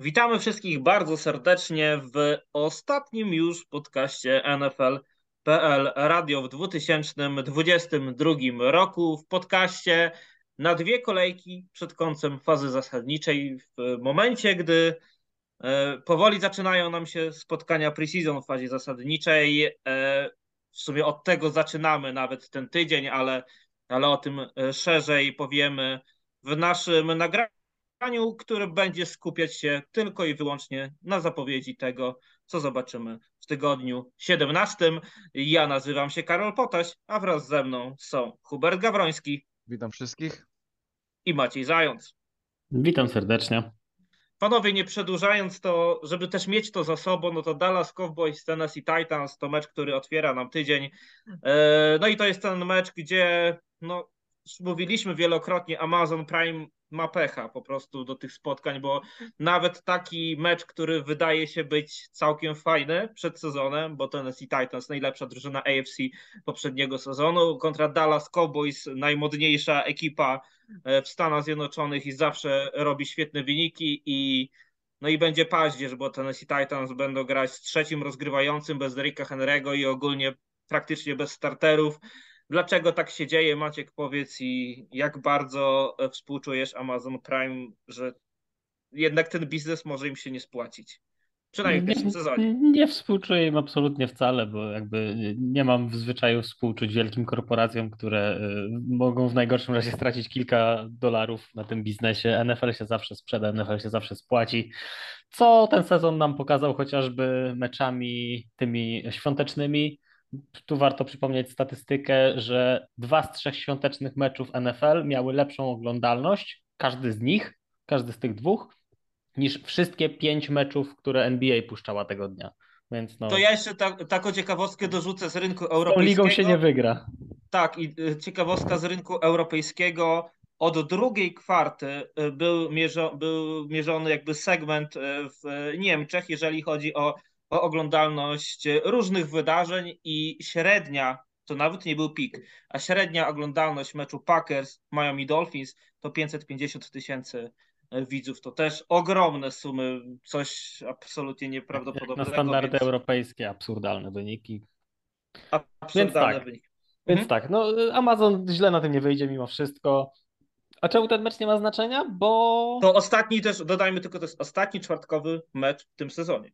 Witamy wszystkich bardzo serdecznie w ostatnim już podcaście NFL.pl Radio w 2022 roku. W podcaście na dwie kolejki przed końcem fazy zasadniczej, w momencie, gdy e, powoli zaczynają nam się spotkania preseason w fazie zasadniczej. E, w sumie od tego zaczynamy nawet ten tydzień, ale, ale o tym e, szerzej powiemy w naszym nagraniu który będzie skupiać się tylko i wyłącznie na zapowiedzi tego, co zobaczymy w tygodniu 17. Ja nazywam się Karol Potaś, a wraz ze mną są Hubert Gawroński. Witam wszystkich. I Maciej Zając. Witam serdecznie. Panowie, nie przedłużając to, żeby też mieć to za sobą, no to Dallas Cowboys, Tennessee Titans to mecz, który otwiera nam tydzień. E, no i to jest ten mecz, gdzie no, mówiliśmy wielokrotnie, Amazon Prime ma pecha po prostu do tych spotkań, bo nawet taki mecz, który wydaje się być całkiem fajny przed sezonem, bo Tennessee Titans najlepsza drużyna AFC poprzedniego sezonu kontra Dallas Cowboys, najmodniejsza ekipa e, w Stanach Zjednoczonych i zawsze robi świetne wyniki i no i będzie paździerz, bo Tennessee Titans będą grać z trzecim rozgrywającym bez Derricka Henry'ego i ogólnie praktycznie bez starterów. Dlaczego tak się dzieje, Maciek, powiedz i jak bardzo e, współczujesz Amazon Prime, że jednak ten biznes może im się nie spłacić? Przynajmniej w pierwszym sezonie. Nie współczuję im absolutnie wcale, bo jakby nie mam w zwyczaju współczuć wielkim korporacjom, które e, mogą w najgorszym razie stracić kilka dolarów na tym biznesie. NFL się zawsze sprzeda, NFL się zawsze spłaci. Co ten sezon nam pokazał chociażby meczami tymi świątecznymi, tu warto przypomnieć statystykę, że dwa z trzech świątecznych meczów NFL miały lepszą oglądalność, każdy z nich, każdy z tych dwóch, niż wszystkie pięć meczów, które NBA puszczała tego dnia. Więc no, to ja jeszcze tak, taką ciekawostkę dorzucę z rynku europejskiego. Tą ligą się nie wygra. Tak, i y, ciekawostka z rynku europejskiego. Od drugiej kwarty y, był, mierzo, był mierzony jakby segment y, w Niemczech, jeżeli chodzi o o oglądalność różnych wydarzeń i średnia, to nawet nie był pik, a średnia oglądalność meczu Packers, Miami Dolphins to 550 tysięcy widzów. To też ogromne sumy, coś absolutnie nieprawdopodobnego. Na standardy więc... europejskie, absurdalne wyniki. Absurdalne więc tak, wyniki. Więc mhm. tak, no Amazon źle na tym nie wyjdzie mimo wszystko. A czemu ten mecz nie ma znaczenia? Bo. To ostatni też, dodajmy tylko, to jest ostatni czwartkowy mecz w tym sezonie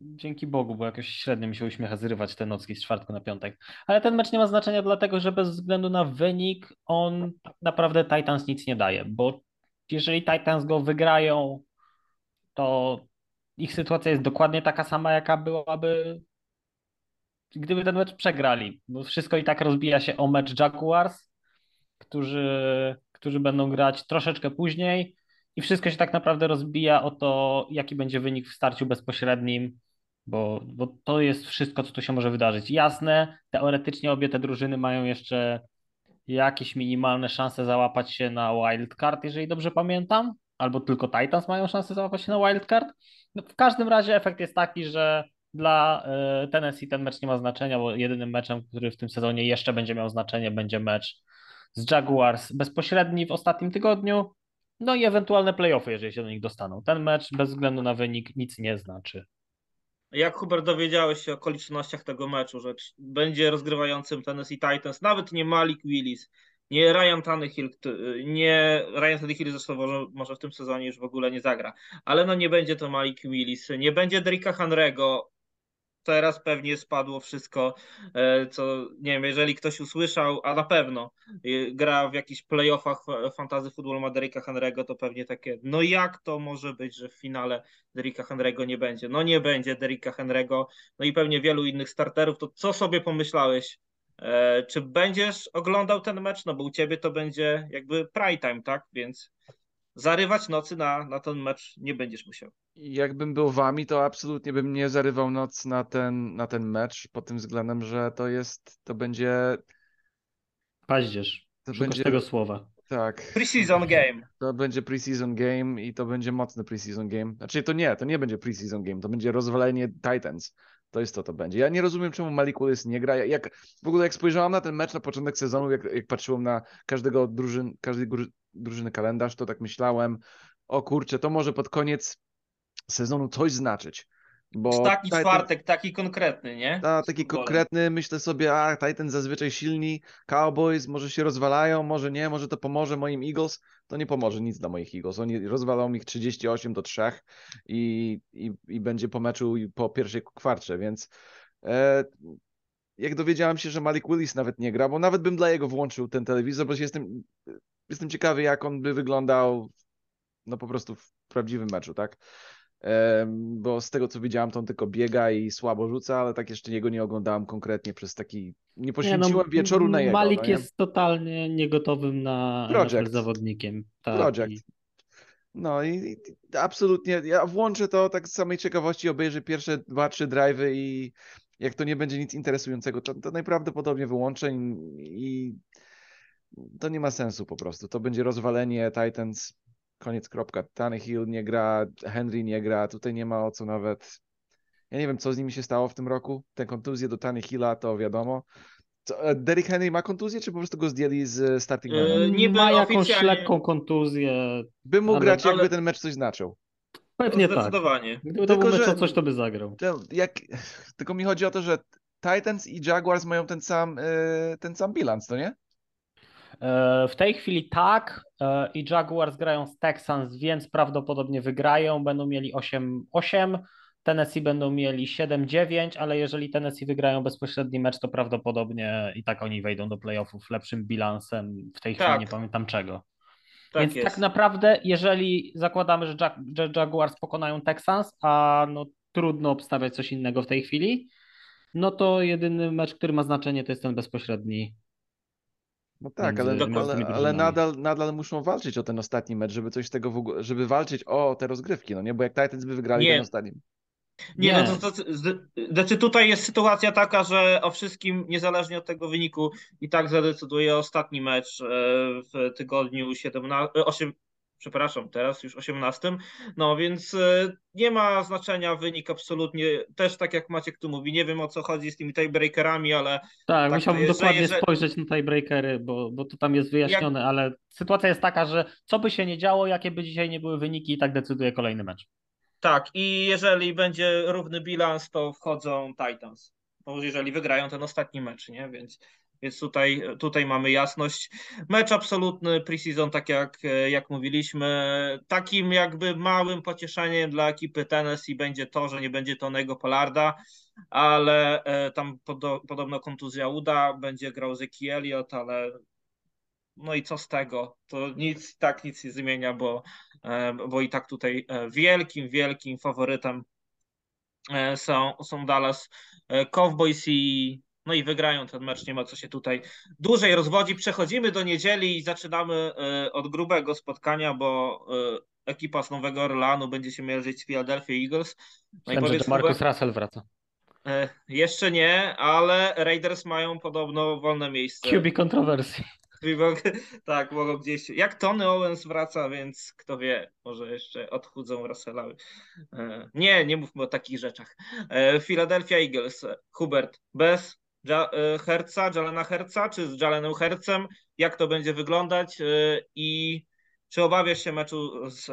dzięki Bogu, bo jakoś średnio mi się uśmiecha zrywać te nocki z czwartku na piątek. Ale ten mecz nie ma znaczenia dlatego, że bez względu na wynik on naprawdę Titans nic nie daje, bo jeżeli Titans go wygrają, to ich sytuacja jest dokładnie taka sama, jaka byłaby gdyby ten mecz przegrali, bo wszystko i tak rozbija się o mecz Jaguars, którzy, którzy będą grać troszeczkę później i wszystko się tak naprawdę rozbija o to, jaki będzie wynik w starciu bezpośrednim bo, bo to jest wszystko, co tu się może wydarzyć. Jasne, teoretycznie obie te drużyny mają jeszcze jakieś minimalne szanse załapać się na wildcard, jeżeli dobrze pamiętam, albo tylko Titans mają szansę załapać się na wildcard. No, w każdym razie efekt jest taki, że dla e, Tennessee ten mecz nie ma znaczenia, bo jedynym meczem, który w tym sezonie jeszcze będzie miał znaczenie, będzie mecz z Jaguars bezpośredni w ostatnim tygodniu, no i ewentualne playoffy, jeżeli się do nich dostaną. Ten mecz bez względu na wynik nic nie znaczy. Jak Hubert dowiedziałeś się o okolicznościach tego meczu, że będzie rozgrywającym Tennessee Titans, nawet nie Malik Willis, nie Ryan Tannehill, nie Ryan Tannehill zresztą może, może w tym sezonie już w ogóle nie zagra, ale no nie będzie to Malik Willis, nie będzie Derricka Henry'ego, teraz pewnie spadło wszystko, e, co nie wiem, jeżeli ktoś usłyszał, a na pewno e, gra w jakichś playoffach fantazy futbolu ma Derricka Henry'ego, to pewnie takie, no jak to może być, że w finale Derricka Henry'ego nie będzie? No nie będzie Derricka Henry'ego, no i pewnie wielu innych starterów, to co sobie pomyślałeś? E, czy będziesz oglądał ten mecz? No bo u ciebie to będzie jakby prime time, tak? Więc zarywać nocy na, na ten mecz nie będziesz musiał. Jakbym był wami, to absolutnie bym nie zarywał noc na ten, na ten mecz, pod tym względem, że to jest, to będzie... Paździerz, to będzie tego słowa. Tak. Preseason game. To będzie preseason game i to będzie mocny preseason game. Znaczy to nie, to nie będzie preseason game, to będzie rozwalenie Titans. To jest to, to będzie. Ja nie rozumiem, czemu Malik Willis nie gra. Jak, w ogóle jak spojrzałem na ten mecz na początek sezonu, jak, jak patrzyłem na każdego drużyn, każdej drużyny kalendarz, to tak myślałem, o kurczę, to może pod koniec sezonu coś znaczyć. Bo taki Titan- czwartek, taki konkretny, nie? Ta, taki konkretny, myślę sobie, a Titans zazwyczaj silni, Cowboys może się rozwalają, może nie, może to pomoże moim Eagles. To nie pomoże nic dla moich Eagles. Oni rozwalą ich 38 do 3 i, i, i będzie po meczu po pierwszej kwarcie, więc e, jak dowiedziałem się, że Malik Willis nawet nie gra, bo nawet bym dla jego włączył ten telewizor, bo jestem, jestem ciekawy, jak on by wyglądał no po prostu w prawdziwym meczu, tak? Bo z tego co widziałem, to on tylko biega i słabo rzuca, ale tak jeszcze jego nie oglądałem konkretnie przez taki. Nie poświęciłem wieczoru na jego. Malik no nie? jest totalnie niegotowym na. NFL zawodnikiem. Tak, Project. No i, i absolutnie. Ja włączę to tak z samej ciekawości, obejrzę pierwsze dwa, trzy drive'y i jak to nie będzie nic interesującego, to, to najprawdopodobniej wyłączę i, i to nie ma sensu po prostu. To będzie rozwalenie Titans. Koniec, kropka. Tannehill nie gra, Henry nie gra, tutaj nie ma o co nawet. Ja nie wiem, co z nimi się stało w tym roku. Te kontuzje do Tannehilla to wiadomo. Co, e, Derrick Henry ma kontuzję, czy po prostu go zdjęli z starting Yy, niby Ma jakąś lekką kontuzję. By mógł ale- grać, jakby ale- ten mecz coś znaczył. Pewnie tak. Zdecydowanie. Gdyby to Tylko, był mecz że- o coś, to by zagrał. To Jak, tylko mi chodzi o to, że Titans i Jaguars mają ten sam, e, ten sam bilans, to nie? E, W tej chwili tak e, i Jaguars grają z Texans, więc prawdopodobnie wygrają. Będą mieli 8-8. Tennessee będą mieli 7-9, ale jeżeli Tennessee wygrają bezpośredni mecz, to prawdopodobnie i tak oni wejdą do playoffów lepszym bilansem. W tej chwili Tak. nie pamiętam czego. Tak Więc jest. tak naprawdę, jeżeli zakładamy, że, Jag- że Jaguars pokonają Texans, a no trudno obstawiać coś innego w tej chwili, no to jedyny mecz, który ma znaczenie, to jest ten bezpośredni. No tak, ale, ale, ale nadal, nadal muszą walczyć o ten ostatni mecz, żeby coś z tego w ogóle, żeby walczyć o te rozgrywki, no nie? Bo jak Titans by wygrali Nie. ten ostatni. Nie, Nie. no to, to, znaczy tutaj jest sytuacja taka, że o wszystkim, niezależnie od tego wyniku, i tak zadecyduje ostatni mecz e, w tygodniu 17, 8, przepraszam, teraz już 18. No więc e, nie ma znaczenia wynik absolutnie. Też tak jak Maciek tu mówi, nie wiem o co chodzi z tymi tiebreakerami, ale Tak, Tak, musiałbym jest, dokładnie jeżeli- spojrzeć na tiebreakery, bo, bo to tam jest wyjaśnione, ale sytuacja jest taka, że co by się nie działo, jakie by dzisiaj nie były wyniki, i tak decyduje kolejny mecz. tak. I jeżeli będzie równy bilans, to wchodzą Titans. Bo jeżeli wygrają ten ostatni mecz, nie? Więc, więc tutaj, tutaj mamy jasność. Mecz absolutny, preseason, tak jak, jak mówiliśmy. Takim jakby małym pocieszeniem dla ekipy Tennessee będzie to, że nie będzie Tonego Polarda, ale e, tam podo, podobno kontuzja uda, będzie grał Zeki Elliott, ale no i co z tego? To nic, tak nic nie zmienia, bo, e, bo i tak tutaj e, wielkim, wielkim faworytem są, są Dallas Cowboys i no i wygrają ten mecz, nie ma co się tutaj dłużej rozwodzi. Przechodzimy do niedzieli i zaczynamy e, od grubego spotkania, bo e, ekipa z Nowego Orleanu będzie się mierzyć z Philadelphia Eagles. No Myślałem, że Marcus Russell wraca. e, jeszcze nie, ale Raiders mają podobno wolne miejsce. QB kontrowersji. Tak, mogą gdzieś. Jak Tony Owens wraca, więc kto wie, może jeszcze odchudzą Russella. Nie, nie mówmy o takich rzeczach. Philadelphia Eagles, Hubert, bez Herca, Jalena Herca, czy z Jalenem Hercem? Jak to będzie wyglądać? E, I czy obawiasz się meczu z,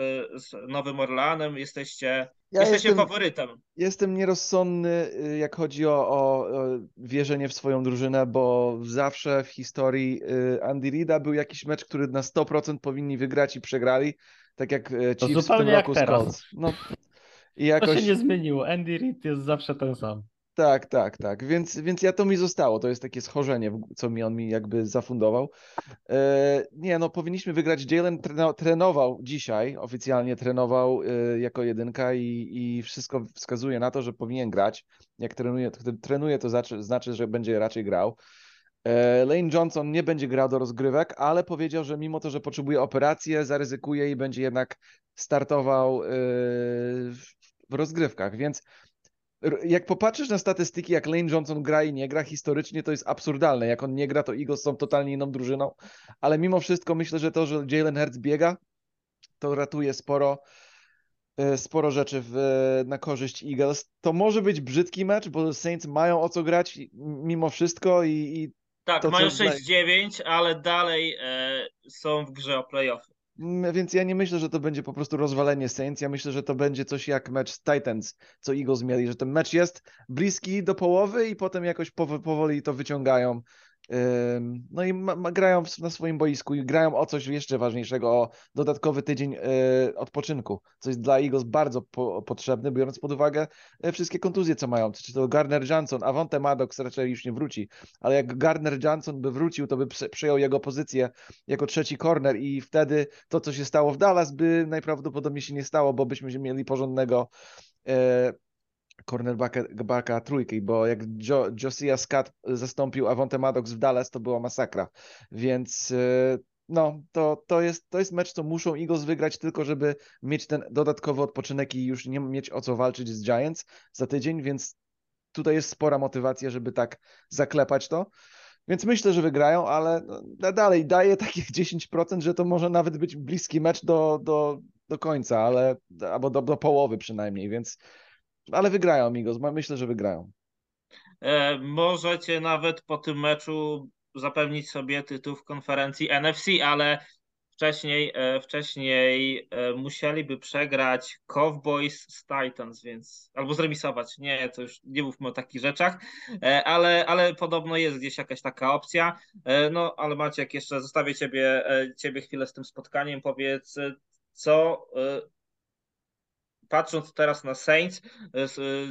z Nowym Orleanem? Jesteście, Ja jesteście jestem, faworytem. jestem nierozsądny, y, jak chodzi o, o, o wierzenie w swoją drużynę, bo zawsze w historii y, Andy Reida był jakiś mecz, który na 100% powinni wygrać i przegrali, tak jak y, To Chiefs w tym roku z teraz. Colts. No, i To jakoś... się nie zmieniło. Andy Reid jest zawsze ten sam. Tak, tak, tak. Więc, więc ja to mi zostało. To jest takie schorzenie, co mi on mi jakby zafundował. E, nie, no powinniśmy wygrać. Jalen treno, trenował dzisiaj, oficjalnie trenował e, jako jedynka i, i wszystko wskazuje na to, że powinien grać. Jak trenuje, to, trenuje, to znaczy, znaczy, że będzie raczej grał. E, Lane Johnson nie będzie grał do rozgrywek, ale powiedział, że mimo to, że potrzebuje operacji, zaryzykuje i będzie jednak startował e, w rozgrywkach, więc Jak popatrzysz na statystyki, jak Lane Johnson gra i nie gra, historycznie to jest absurdalne. Jak on nie gra, to Eagles są totalnie inną drużyną, ale mimo wszystko myślę, że to, że Jalen Hurts biega, to ratuje sporo, e, sporo rzeczy w, na korzyść Eagles. To może być brzydki mecz, bo Saints mają o co grać mimo wszystko i, i Tak, To, mają dla- 6-9, ale dalej e, są w grze o playoffy. Mm, Więc ja nie myślę, że to będzie po prostu rozwalenie Saints. Ja myślę, że to będzie coś jak mecz z Titans, co Eagles mieli, że ten mecz jest bliski do połowy i potem jakoś powo- powoli to wyciągają. No i ma, ma, grają w- na swoim boisku i grają o coś jeszcze ważniejszego, o dodatkowy tydzień y, odpoczynku, co jest dla Eagles bardzo po, potrzebny, biorąc pod uwagę y, wszystkie kontuzje, co mają. Czy to Garner Johnson, Avonte Maddox raczej już nie wróci, ale jak Garner Johnson by wrócił, to by prze- przejął jego pozycję jako trzeci corner i wtedy to, co się stało w Dallas, by najprawdopodobniej się nie stało, bo byśmy mieli porządnego e, cornerbacka backa trójki, bo jak jo, Josiah Scott zastąpił Avonte Maddox w Dallas, to była masakra. Więc e, no, to, to, jest, to jest mecz, co muszą Eagles wygrać tylko, żeby mieć ten dodatkowy odpoczynek i już nie mieć o co walczyć z Giants za tydzień, więc tutaj jest spora motywacja, żeby tak zaklepać to. Więc myślę, że wygrają, ale no, dalej daję takie 10%, że to może nawet być bliski mecz do, do, do końca, ale albo do, do połowy przynajmniej, więc ale wygrają Amigos, myślę, że wygrają. E, możecie nawet po tym meczu zapewnić sobie tytuł w konferencji NFC, ale wcześniej, e, wcześniej e, musieliby przegrać Cowboys z Titans, więc albo zremisować. Nie, to już nie mówmy o takich rzeczach, ale, ale podobno jest gdzieś jakaś taka opcja. No, ale Maciek, jeszcze zostawię ciebie, ciebie chwilę z tym spotkaniem. Powiedz, co patrząc teraz na Saints, e, e,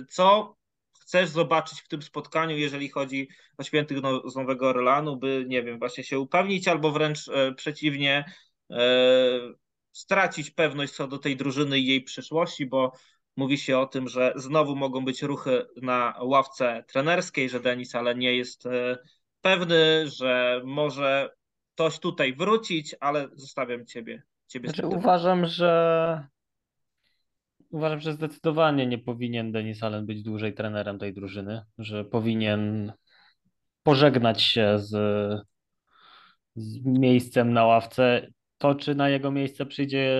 co chcesz zobaczyć w tym spotkaniu, jeżeli chodzi o świętych z Nowego Orleanu, by, nie wiem, właśnie się upewnić, albo wręcz e, przeciwnie, stracić pewność co do tej drużyny i jej przyszłości, bo mówi się o tym, że znowu mogą być ruchy na ławce trenerskiej, że Denis ale nie jest pewny, że może ktoś tutaj wrócić, ale zostawiam ciebie. ciebie Znaczy, uważam, że uważam, że zdecydowanie nie powinien Denis Allen być dłużej trenerem tej drużyny, że powinien pożegnać się z, z miejscem na ławce. To, czy na jego miejsce przyjdzie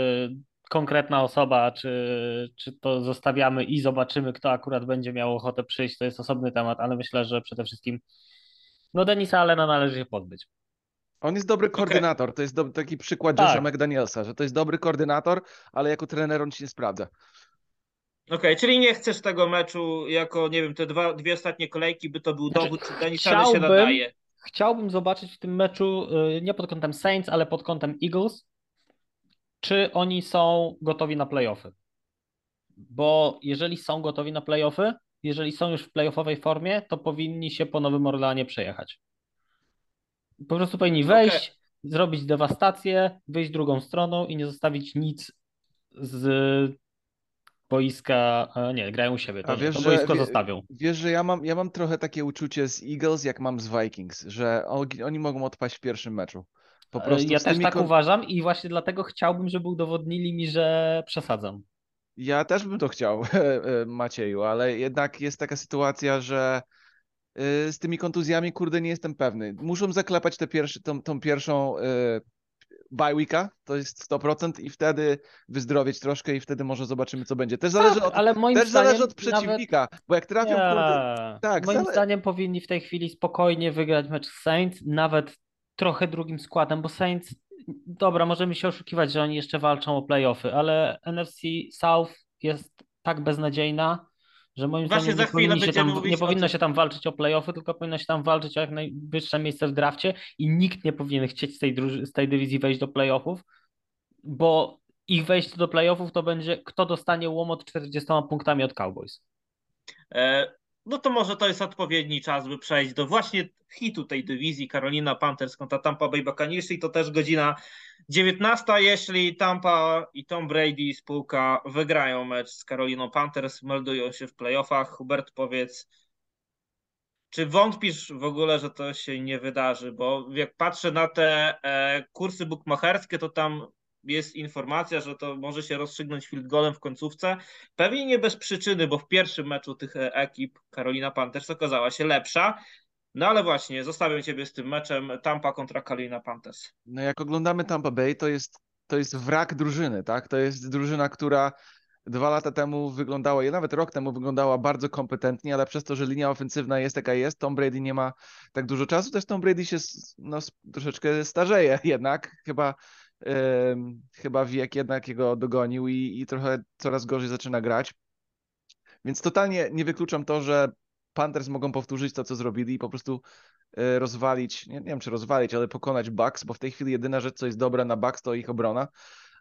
konkretna osoba, czy, czy to zostawiamy i zobaczymy, kto akurat będzie miał ochotę przyjść, to jest osobny temat, ale myślę, że przede wszystkim no Denisa Allena należy się pozbyć. On jest dobry koordynator, to jest do, taki przykład Tak. Josha McDanielsa, że to jest dobry koordynator, ale jako trener on się nie sprawdza. Okej, czyli nie chcesz tego meczu jako, nie wiem, te dwa, dwie ostatnie kolejki, by to był Znaczy, dowód, czy Denis Allen się chciałbym- nadaje. Chciałbym zobaczyć w tym meczu y, nie pod kątem Saints, ale pod kątem Eagles, czy oni są gotowi na playoffy. Bo jeżeli są gotowi na playoffy, jeżeli są już w playoffowej formie, to powinni się po Nowym Orleanie przejechać. Po prostu powinni wejść, zrobić dewastację, wyjść drugą stroną i nie zostawić nic z boiska. e, Nie, grają u siebie, A to, wiesz, to że- boisko wie- zostawią. Wiesz, że ja mam, ja mam trochę takie uczucie z Eagles, jak mam z Vikings, że oni, mogą odpaść w pierwszym meczu. Po prostu E, Ja z też tak kon- uważam i właśnie dlatego chciałbym, żeby udowodnili mi, że przesadzam. Ja też bym to chciał, Macieju, ale jednak jest taka sytuacja, że z tymi kontuzjami, kurde, nie jestem pewny. Muszą zaklepać tę pierwszy, tą, tą pierwszą y, bye weeka, to jest 100% i wtedy wyzdrowieć troszkę i wtedy może zobaczymy, co będzie. Też zależy tak, od, ale moim też zależy od nawet- przeciwnika, bo jak trafią, kurde, Nie. tak, Moim zale- zdaniem powinni w tej chwili spokojnie wygrać mecz z Saints, nawet trochę drugim składem, bo Saints, dobra, możemy się oszukiwać, że oni jeszcze walczą o playoffy, ale NFC South jest tak beznadziejna, że moim Właśnie zdaniem nie, powinni się tam, nie powinno się tam walczyć o playoffy, tylko powinno się tam walczyć o jak najwyższe miejsce w drafcie i nikt nie powinien chcieć z tej, z tej dywizji wejść do playoffów, bo ich wejście do playoffów to będzie kto dostanie łomot 40 punktami od Cowboys. E, No to może to jest odpowiedni czas, by przejść do właśnie hitu tej dywizji Carolina Panthers kontra Tampa Bay Buccaneers i to też godzina 19, jeśli Tampa i Tom Brady spółka wygrają mecz z Caroliną Panthers, meldują się w playoffach. Hubert, powiedz, czy wątpisz w ogóle, że to się nie wydarzy? Bo jak patrzę na te e, kursy bukmacherskie, to tam jest informacja, że to może się rozstrzygnąć field golem w końcówce. Pewnie nie bez przyczyny, bo w pierwszym meczu tych e, ekip Carolina Panthers okazała się lepsza. No ale właśnie, zostawiam Ciebie z tym meczem Tampa kontra Carolina Panthers. No jak oglądamy Tampa Bay, to jest, to jest wrak drużyny, tak? To jest drużyna, która dwa lata temu wyglądała, i nawet rok temu wyglądała bardzo kompetentnie, ale przez to, że linia ofensywna jest jaka jest, Tom Brady nie ma tak dużo czasu, też Tom Brady się no, troszeczkę starzeje jednak, chyba chyba wiek jednak jego dogonił i, i trochę coraz gorzej zaczyna grać. Więc totalnie nie wykluczam to, że Panthers mogą powtórzyć to, co zrobili i po prostu y, rozwalić, nie, nie wiem czy rozwalić, ale pokonać Bucks, bo w tej chwili jedyna rzecz, co jest dobra na Bucks, to ich obrona,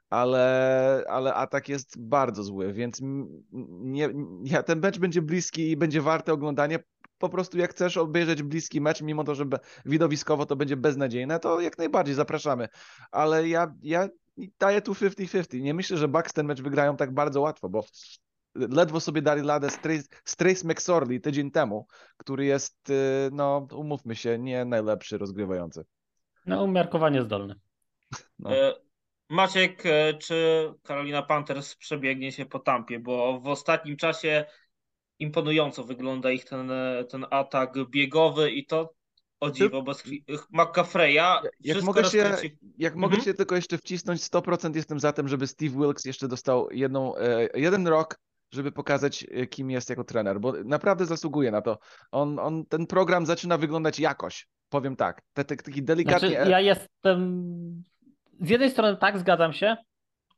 ale, ale atak jest bardzo zły, więc nie, nie, ten mecz będzie bliski i będzie warte oglądania. Po prostu jak chcesz obejrzeć bliski mecz, mimo to, że widowiskowo to będzie beznadziejne, to jak najbardziej zapraszamy. Ale ja, ja daję tu 50-50. Nie myślę, że Bucks ten mecz wygrają tak bardzo łatwo, bo ledwo sobie dali radę z Trace, z Trace McSorley tydzień temu, który jest, y, no umówmy się, nie najlepszy rozgrywający. No, umiarkowanie zdolny. No. E, Maciek, e, czy Carolina Panthers przebiegnie się po tampie? Bo w ostatnim czasie imponująco wygląda ich ten, e, ten atak biegowy i to o dziwo, bez McCaffrey'a. Jak mogę, się, rozkręci- jak mogę Mhm. się tylko jeszcze wcisnąć, 100% jestem za tym, żeby Steve Wilkes jeszcze dostał jedną, e, jeden rok, żeby pokazać, e, kim jest jako trener, bo naprawdę zasługuje na to. On, on, ten program zaczyna wyglądać jakoś, powiem tak. Te, te, taki delikatnie... Znaczy, ja jestem. Z jednej strony tak, zgadzam się,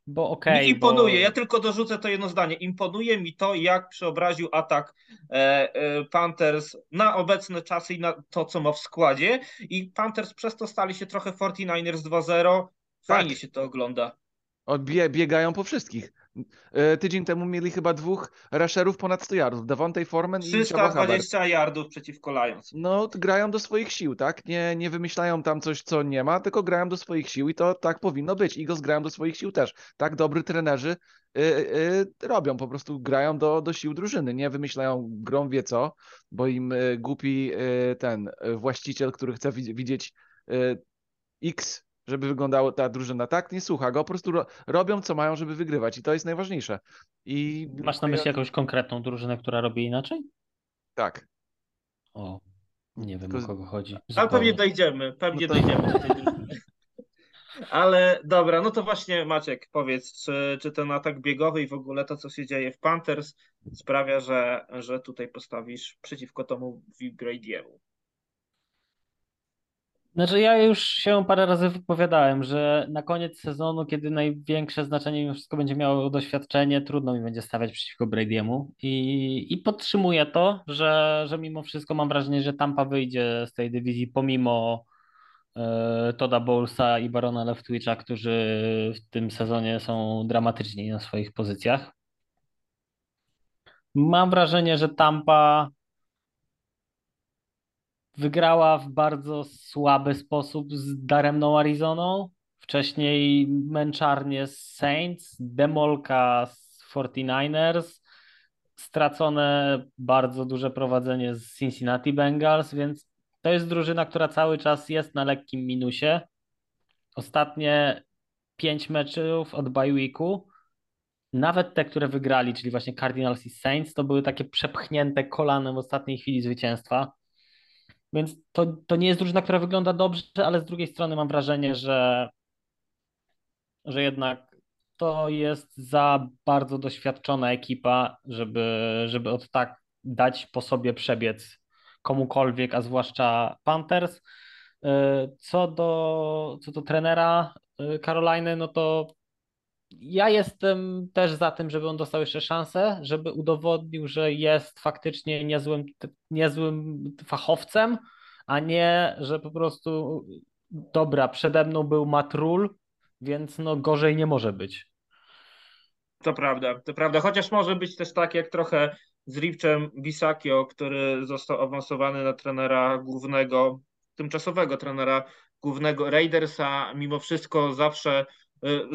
bo okej. Mi imponuje, bo... ja tylko dorzucę to jedno zdanie. Imponuje mi to, jak przeobraził atak e, e, Panthers na obecne czasy i na to, co ma w składzie. I Panthers przez to stali się trochę 49ers 2-0. Fajnie Tak. się to ogląda. O, bie, biegają po wszystkich. E, Tydzień temu mieli chyba dwóch rusherów ponad 100 yardów, Devontae Foreman i Chaba Hubbard. 320 yardów przeciwko Lions. No, grają do swoich sił, tak? Nie, nie wymyślają tam coś, co nie ma, tylko grają do swoich sił i to tak powinno być. Eagles grają do swoich sił też. Tak dobry trenerzy y, y, robią, po prostu grają do, do sił drużyny. Nie wymyślają grą wie co, bo im y, głupi ten właściciel, który chce widz- widzieć X, żeby wyglądała ta drużyna tak, nie słucha go, po prostu ro, robią co mają, żeby wygrywać i to jest najważniejsze. I Masz na myśli jakąś konkretną drużynę, która robi inaczej? Tak. O, nie wiem Tylko o kogo chodzi. Ale Zupełnie. pewnie dojdziemy, pewnie No to- dojdziemy do tej drużyny. Ale dobra, no to właśnie Maciek, powiedz, czy, czy ten atak biegowy i w ogóle to, co się dzieje w Panthers sprawia, że, że tutaj postawisz przeciwko tomu Brady'emu? Znaczy ja już się parę razy wypowiadałem, że na koniec sezonu, kiedy największe znaczenie mimo wszystko będzie miało doświadczenie, trudno mi będzie stawiać przeciwko Brady'emu i, i podtrzymuję to, że, że mimo wszystko mam wrażenie, że Tampa wyjdzie z tej dywizji pomimo e, Toda Bowlesa i Barona Leftwicha, którzy w tym sezonie są dramatyczni na swoich pozycjach. Mam wrażenie, że Tampa wygrała w bardzo słaby sposób z daremną Arizoną. Wcześniej męczarnie z Saints, demolka z 49ers, stracone bardzo duże prowadzenie z Cincinnati Bengals, więc to jest drużyna, która cały czas jest na lekkim minusie. Ostatnie pięć meczów od bye weeku, nawet te, które wygrali, czyli właśnie Cardinals i Saints, to były takie przepchnięte kolanem w ostatniej chwili zwycięstwa. Więc to, to nie jest drużyna, która wygląda dobrze, ale z drugiej strony mam wrażenie, że, że jednak to jest za bardzo doświadczona ekipa, żeby, żeby od tak dać po sobie przebiec komukolwiek, a zwłaszcza Panthers. Co do, co do trenera Caroliny, no to ja jestem też za tym, żeby on dostał jeszcze szansę, żeby udowodnił, że jest faktycznie niezłym, niezłym fachowcem, a nie, że po prostu dobra, przede mną był Matrul, więc no gorzej nie może być. To prawda, to prawda. Chociaż może być też tak jak trochę z Ripczem Bisakio, który został awansowany na trenera głównego, tymczasowego trenera głównego Raidersa, mimo wszystko zawsze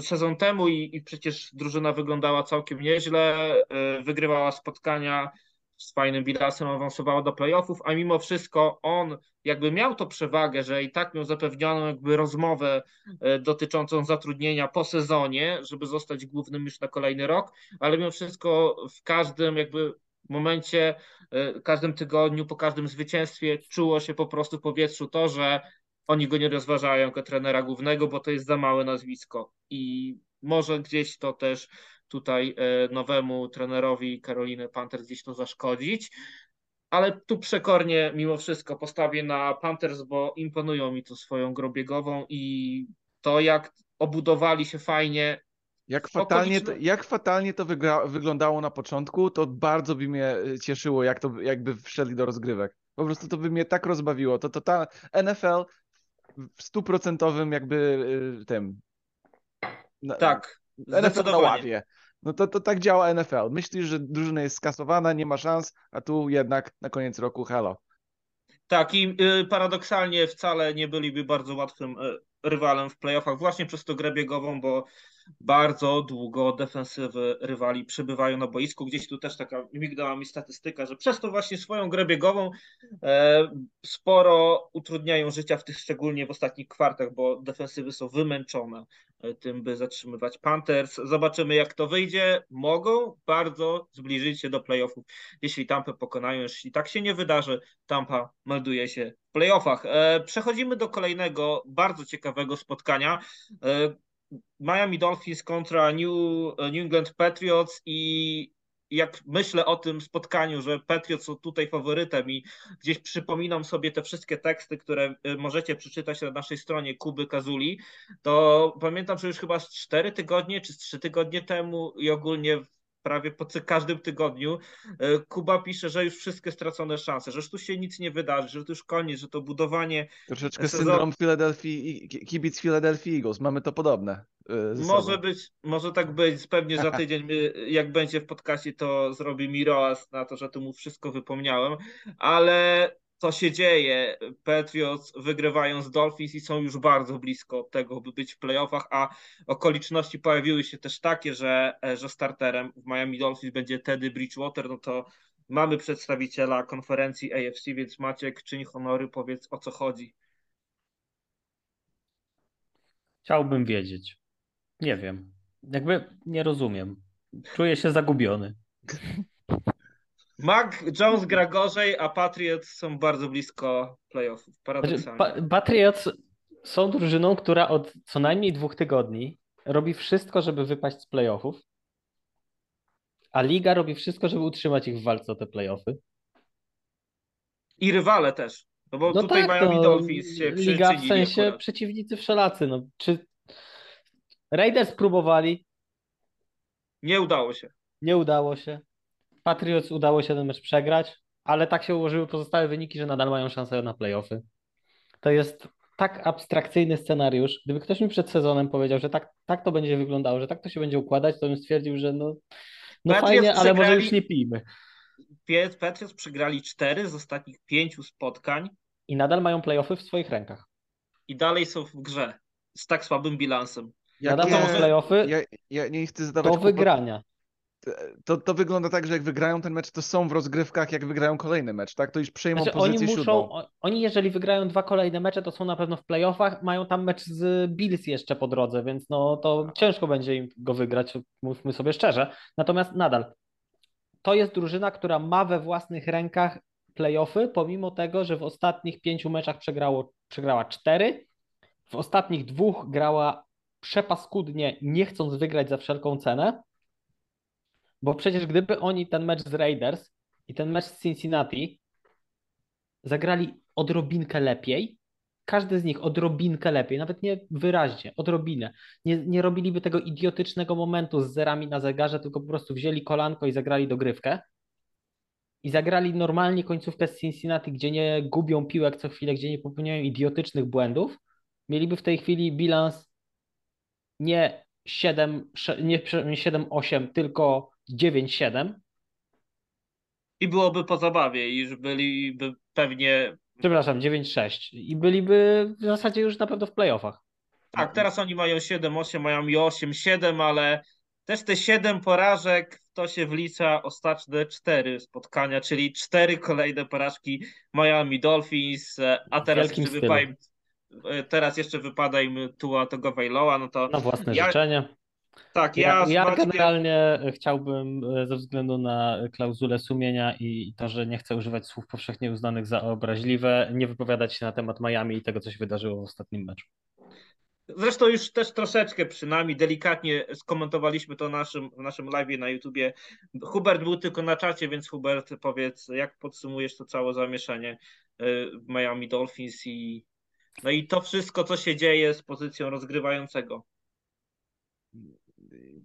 sezon temu i, i przecież drużyna wyglądała całkiem nieźle, wygrywała spotkania z fajnym bilansem, awansowała do playoffów, a mimo wszystko on jakby miał to przewagę, że i tak miał zapewnioną jakby rozmowę dotyczącą zatrudnienia po sezonie, żeby zostać głównym już na kolejny rok, ale mimo wszystko w każdym jakby momencie, każdym tygodniu, po każdym zwycięstwie czuło się po prostu w powietrzu to, że oni go nie rozważają jako trenera głównego, bo to jest za małe nazwisko i może gdzieś to też tutaj nowemu trenerowi Karoliny Panthers gdzieś to zaszkodzić, ale tu przekornie mimo wszystko postawię na Panthers, bo imponują mi tu swoją grą biegową i to jak obudowali się fajnie. Jak fatalnie, to, jak fatalnie to wygra, wyglądało na początku, to bardzo by mnie y, cieszyło, jak to, jakby wszedli do rozgrywek. Po prostu to by mnie tak rozbawiło. To, to ta NFL w stuprocentowym jakby y, tym. Tak, NFL na ławie. No to, to tak działa NFL. Myślisz, że drużyna jest skasowana, nie ma szans, a tu jednak na koniec roku hello. Tak, i y, paradoksalnie wcale nie byliby bardzo łatwym y, rywalem w playoffach, właśnie przez tą grę biegową, bo bardzo długo defensywy rywali przybywają na boisku. Gdzieś tu też taka migdała mi statystyka, że przez to właśnie swoją grę biegową e, sporo utrudniają życia w tych szczególnie w ostatnich kwartach, bo defensywy są wymęczone e, tym, by zatrzymywać Panthers. Zobaczymy jak to wyjdzie. Mogą bardzo zbliżyć się do playoffów, jeśli Tampa pokonają. Jeśli tak się nie wydarzy, Tampa melduje się w playoffach. E, Przechodzimy do kolejnego bardzo ciekawego spotkania. E, Miami Dolphins kontra New, New England Patriots i jak myślę o tym spotkaniu, że Patriots są tutaj faworytem i gdzieś przypominam sobie te wszystkie teksty, które y, możecie przeczytać na naszej stronie Kuby Kazuli, to pamiętam, że już chyba z cztery tygodnie czy z trzy tygodnie temu i ogólnie prawie po każdym tygodniu y, Kuba pisze, że już wszystkie stracone szanse, że już tu się nic nie wydarzy, że to już koniec, że to budowanie Troszeczkę Sezon- syndrom Philadelphia, i- ki- kibic Philadelphia Eagles. Mamy to podobne. ze Może sobą. być, może tak być. Pewnie za tydzień, jak będzie w podcaście, to zrobi mi roast na to, że tu mu wszystko wypomniałem, ale co się dzieje? Patriots wygrywają z Dolphins i są już bardzo blisko tego, by być w playoffach, a okoliczności pojawiły się też takie, że, że starterem w Miami Dolphins będzie Teddy Bridgewater, no to mamy przedstawiciela konferencji AFC, więc Maciek, czyń honory, powiedz o co chodzi. Chciałbym wiedzieć. Nie wiem. Jakby nie rozumiem. Czuję się zagubiony. Mac Jones gra gorzej, a Patriots są bardzo blisko playoffów. Znaczy, Paradoksalnie. Pa- Patriots są drużyną, która od co najmniej dwóch tygodni robi wszystko, żeby wypaść z playoffów, a liga robi wszystko, żeby utrzymać ich w walce o te playoffy. I rywale też. No bo No tutaj tak, Miami no, Dolphins się liga w sensie akurat. przeciwnicy wszelacy. No, czy Raiders próbowali, Nie udało się. nie udało się. Patriots udało się ten mecz przegrać, ale tak się ułożyły pozostałe wyniki, że nadal mają szansę na playoffy. To jest tak abstrakcyjny scenariusz. Gdyby ktoś mi przed sezonem powiedział, że tak, tak to będzie wyglądało, że tak to się będzie układać, to bym stwierdził, że no, no Patriots fajnie, ale może już nie pijmy. Patriots przegrali cztery z ostatnich pięciu spotkań I nadal mają playoffy w swoich rękach. i dalej są w grze z tak słabym bilansem. Nadal Jakie- mają playoffy Ja, ja nie chcę zadawać do kłopot- wygrania. To, to wygląda tak, że jak wygrają ten mecz, to są w rozgrywkach, jak wygrają kolejny mecz, tak? To już przejmą Znaczy, oni pozycję muszą, siódmą. oni jeżeli wygrają dwa kolejne mecze, to są na pewno w playoffach, mają tam mecz z Bills jeszcze po drodze, więc no to ciężko będzie im go wygrać, mówmy sobie szczerze. Natomiast nadal, to jest drużyna, która ma we własnych rękach playoffy, pomimo tego, że w ostatnich pięciu meczach przegrało, przegrała cztery, w ostatnich dwóch grała przepaskudnie, nie chcąc wygrać za wszelką cenę, bo przecież gdyby oni ten mecz z Raiders i ten mecz z Cincinnati zagrali odrobinkę lepiej, każdy z nich odrobinkę lepiej, nawet nie wyraźnie, odrobinę. Nie, nie robiliby tego idiotycznego momentu z zerami na zegarze, tylko po prostu wzięli kolanko i zagrali dogrywkę. I zagrali normalnie końcówkę z Cincinnati, gdzie nie gubią piłek co chwilę, gdzie nie popełniają idiotycznych błędów. Mieliby w tej chwili bilans nie 7, sze- nie 7-8, tylko 9-7. I byłoby po zabawie, iż byliby pewnie. Przepraszam, 9-6. I byliby w zasadzie już na pewno w playoffach. Tak, teraz oni mają 7-8, mają i 8-7, ale też te 7 porażek to się wlicza ostatnie 4 spotkania, czyli 4 kolejne porażki Miami Dolphins, e, a teraz wielkim jeszcze, stylu. wypa im, e, teraz jeszcze wypada im Tua Tagovailoa, no to Na własne Ja- życzenie. Tak, Ja, ja, ja Maćkiem- generalnie chciałbym e, ze względu na klauzulę sumienia i to, że nie chcę używać słów powszechnie uznanych za obraźliwe, nie wypowiadać się na temat Miami i tego, co się wydarzyło w ostatnim meczu. Zresztą już też troszeczkę przynajmniej delikatnie skomentowaliśmy to naszym, w naszym live na YouTubie. Hubert był tylko na czacie, więc Hubert powiedz, jak podsumujesz to całe zamieszanie w Miami Dolphins i No i to wszystko, co się dzieje z pozycją rozgrywającego.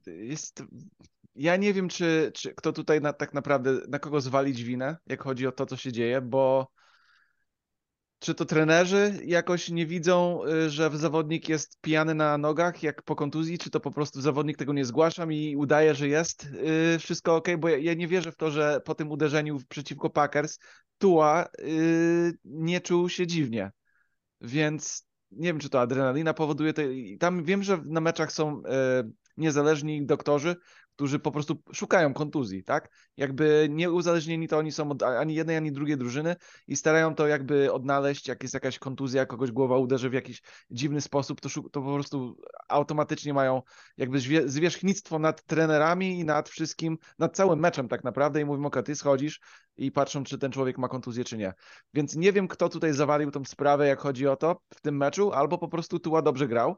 Jest... Ja nie wiem, czy, czy kto tutaj na, tak naprawdę, na kogo zwalić winę, jak chodzi o to, co się dzieje, bo czy to trenerzy jakoś nie widzą, y, że zawodnik jest pijany na nogach, jak po kontuzji, czy to po prostu zawodnik tego nie zgłasza i udaje, że jest yy, wszystko ok, bo ja, ja, nie wierzę w to, że po tym uderzeniu przeciwko Packers Tua yy, nie czuł się dziwnie. Więc nie wiem, czy to adrenalina powoduje to. Tam wiem, że na meczach są yy, niezależni doktorzy, którzy po prostu szukają kontuzji, tak? Jakby nie uzależnieni to oni są od ani jednej, ani drugiej drużyny i starają to jakby odnaleźć, jak jest jakaś kontuzja, kogoś głowa uderzy w jakiś dziwny sposób, to, to po prostu automatycznie mają jakby zwierzchnictwo nad trenerami i nad wszystkim, nad całym meczem tak naprawdę i mówią, ok, ty schodzisz i patrzą, czy ten człowiek ma kontuzję, czy nie. Więc nie wiem, kto tutaj zawalił tą sprawę, jak chodzi o to w tym meczu, albo po prostu Tua dobrze grał,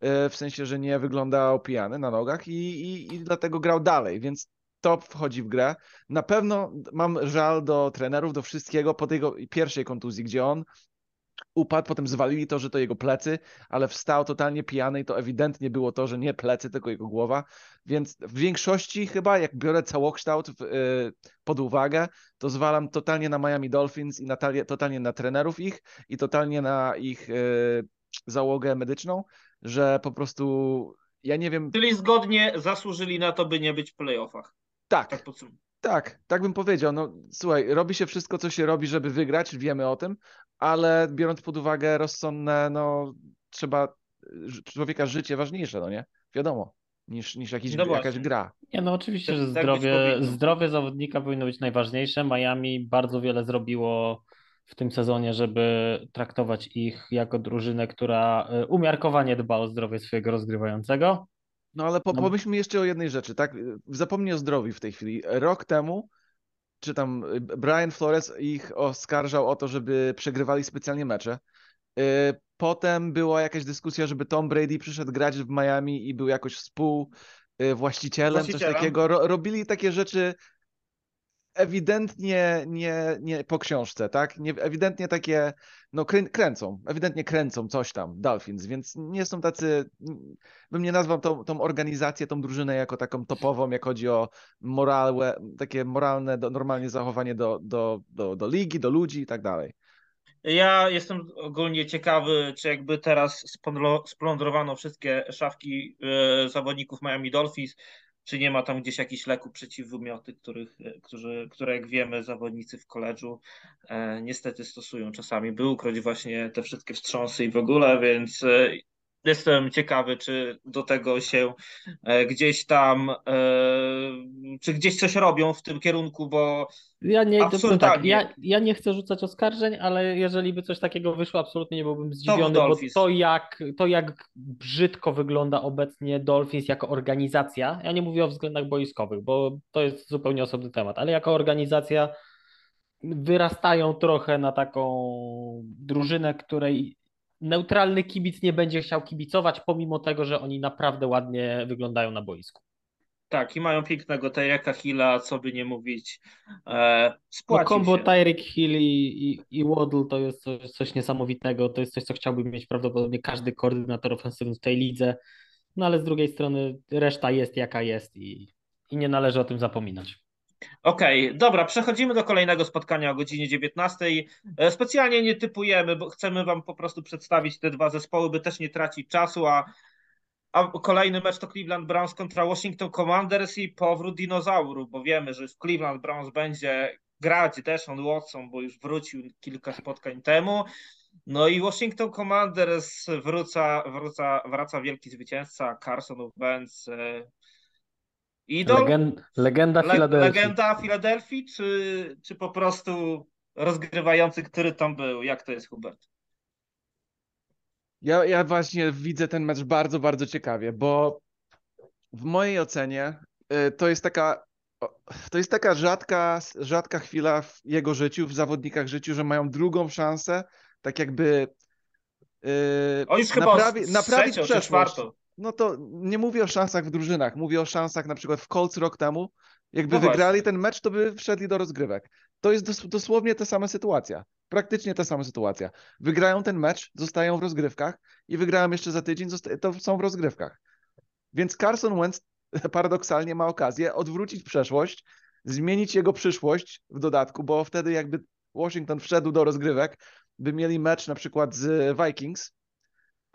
w sensie, że nie wyglądał pijany na nogach i, i, i dlatego grał dalej, więc to wchodzi w grę. Na pewno mam żal do trenerów, do wszystkiego po tej pierwszej kontuzji, gdzie on upadł, potem zwalili to, że to jego plecy, ale wstał totalnie pijany i to ewidentnie było to, że nie plecy, tylko jego głowa, więc w większości chyba, jak biorę całokształt w, yy, pod uwagę, to zwalam totalnie na Miami Dolphins i na, totalnie na trenerów ich i totalnie na ich yy, załogę medyczną, że po prostu ja nie wiem. Czyli zgodnie zasłużyli na to, by nie być w playoffach. Tak. Tak, tak, tak bym powiedział. No słuchaj, robi się wszystko, co się robi, żeby wygrać, wiemy o tym, ale biorąc pod uwagę rozsądne, no trzeba człowieka życie ważniejsze, no nie? Wiadomo. Niż, niż jakiś, no jakaś gra. Nie, no oczywiście, że tak zdrowie, zdrowie zawodnika powinno być najważniejsze. Miami bardzo wiele zrobiło w tym sezonie, żeby traktować ich jako drużynę, która e, umiarkowanie dba o zdrowie swojego rozgrywającego. No ale po, no. pomyślmy jeszcze o jednej rzeczy, tak? Zapomnij o zdrowiu w tej chwili. Rok temu, czy tam e, Brian Flores ich oskarżał o to, żeby przegrywali specjalnie mecze. E, potem była jakaś dyskusja, żeby Tom Brady przyszedł grać w Miami i był jakoś współwłaścicielem, coś takiego. robili takie rzeczy ewidentnie nie, nie po książce, tak? Nie, ewidentnie takie, no krę, kręcą, ewidentnie kręcą coś tam, Dolphins, więc nie są tacy, bym nie nazwał tą, tą organizację, tą drużynę jako taką topową, jak chodzi o morale, takie moralne, do, normalnie zachowanie do, do, do, do ligi, do ludzi i tak dalej. Ja jestem ogólnie ciekawy, czy jakby teraz splądrowano wszystkie szafki e, zawodników Miami Dolphins, czy nie ma tam gdzieś jakichś leków przeciwwymioty, których, e, którzy, które jak wiemy zawodnicy w koledżu e, niestety stosują czasami, by ukryć właśnie te wszystkie wstrząsy i w ogóle, więc e, Jestem ciekawy, czy do tego się e, gdzieś tam, e, czy gdzieś coś robią w tym kierunku, bo ja nie, absurdalnie... tak, ja, ja nie chcę rzucać oskarżeń, ale jeżeli by coś takiego wyszło, absolutnie nie byłbym zdziwiony, bo to jak, to jak brzydko wygląda obecnie Dolphins jako organizacja, ja nie mówię o względach boiskowych, bo to jest zupełnie osobny temat, ale jako organizacja wyrastają trochę na taką drużynę, której neutralny kibic nie będzie chciał kibicować, pomimo tego, że oni naprawdę ładnie wyglądają na boisku. Tak, i mają pięknego Tyreka Hilla, co by nie mówić. E, no kombo Tyrek Hill i, i, i Waddle to jest coś, coś, niesamowitego. To jest coś, co chciałby mieć prawdopodobnie każdy koordynator ofensywny w tej lidze. No ale z drugiej strony reszta jest jaka jest i, i nie należy o tym zapominać. Okej, okay, dobra, przechodzimy do kolejnego spotkania o godzinie 19. E, specjalnie nie typujemy, bo chcemy Wam po prostu przedstawić te dwa zespoły, by też nie tracić czasu, a, a kolejny mecz to Cleveland Browns kontra Washington Commanders i powrót dinozauru, bo wiemy, że w Cleveland Browns będzie grać Deshaun Watson, bo już wrócił kilka spotkań temu. No i Washington Commanders wróca, wróca, wraca wielki zwycięzca Carson Wentz e, Idol? Legend, legenda Filadelfii. Legenda Filadelfii, czy, czy po prostu rozgrywający, który tam był? Jak to jest, Hubert? Ja, ja właśnie widzę ten mecz bardzo, bardzo ciekawie, bo w mojej ocenie y, to jest taka to jest taka rzadka, rzadka chwila w jego życiu, w zawodnikach życiu, że mają drugą szansę, tak jakby yy, naprawi, chyba naprawić przeszłość no to nie mówię o szansach w drużynach, mówię o szansach na przykład w Colts rok temu. Jakby no wygrali ten mecz, to by wszedli do rozgrywek. To jest dos dosłownie ta sama sytuacja. Praktycznie ta sama sytuacja. Wygrają ten mecz, zostają w rozgrywkach i wygrają jeszcze za tydzień, to są w rozgrywkach. Więc Carson Wentz paradoksalnie ma okazję odwrócić przeszłość, zmienić jego przyszłość w dodatku, bo wtedy jakby Washington wszedł do rozgrywek, by mieli mecz na przykład z Vikings,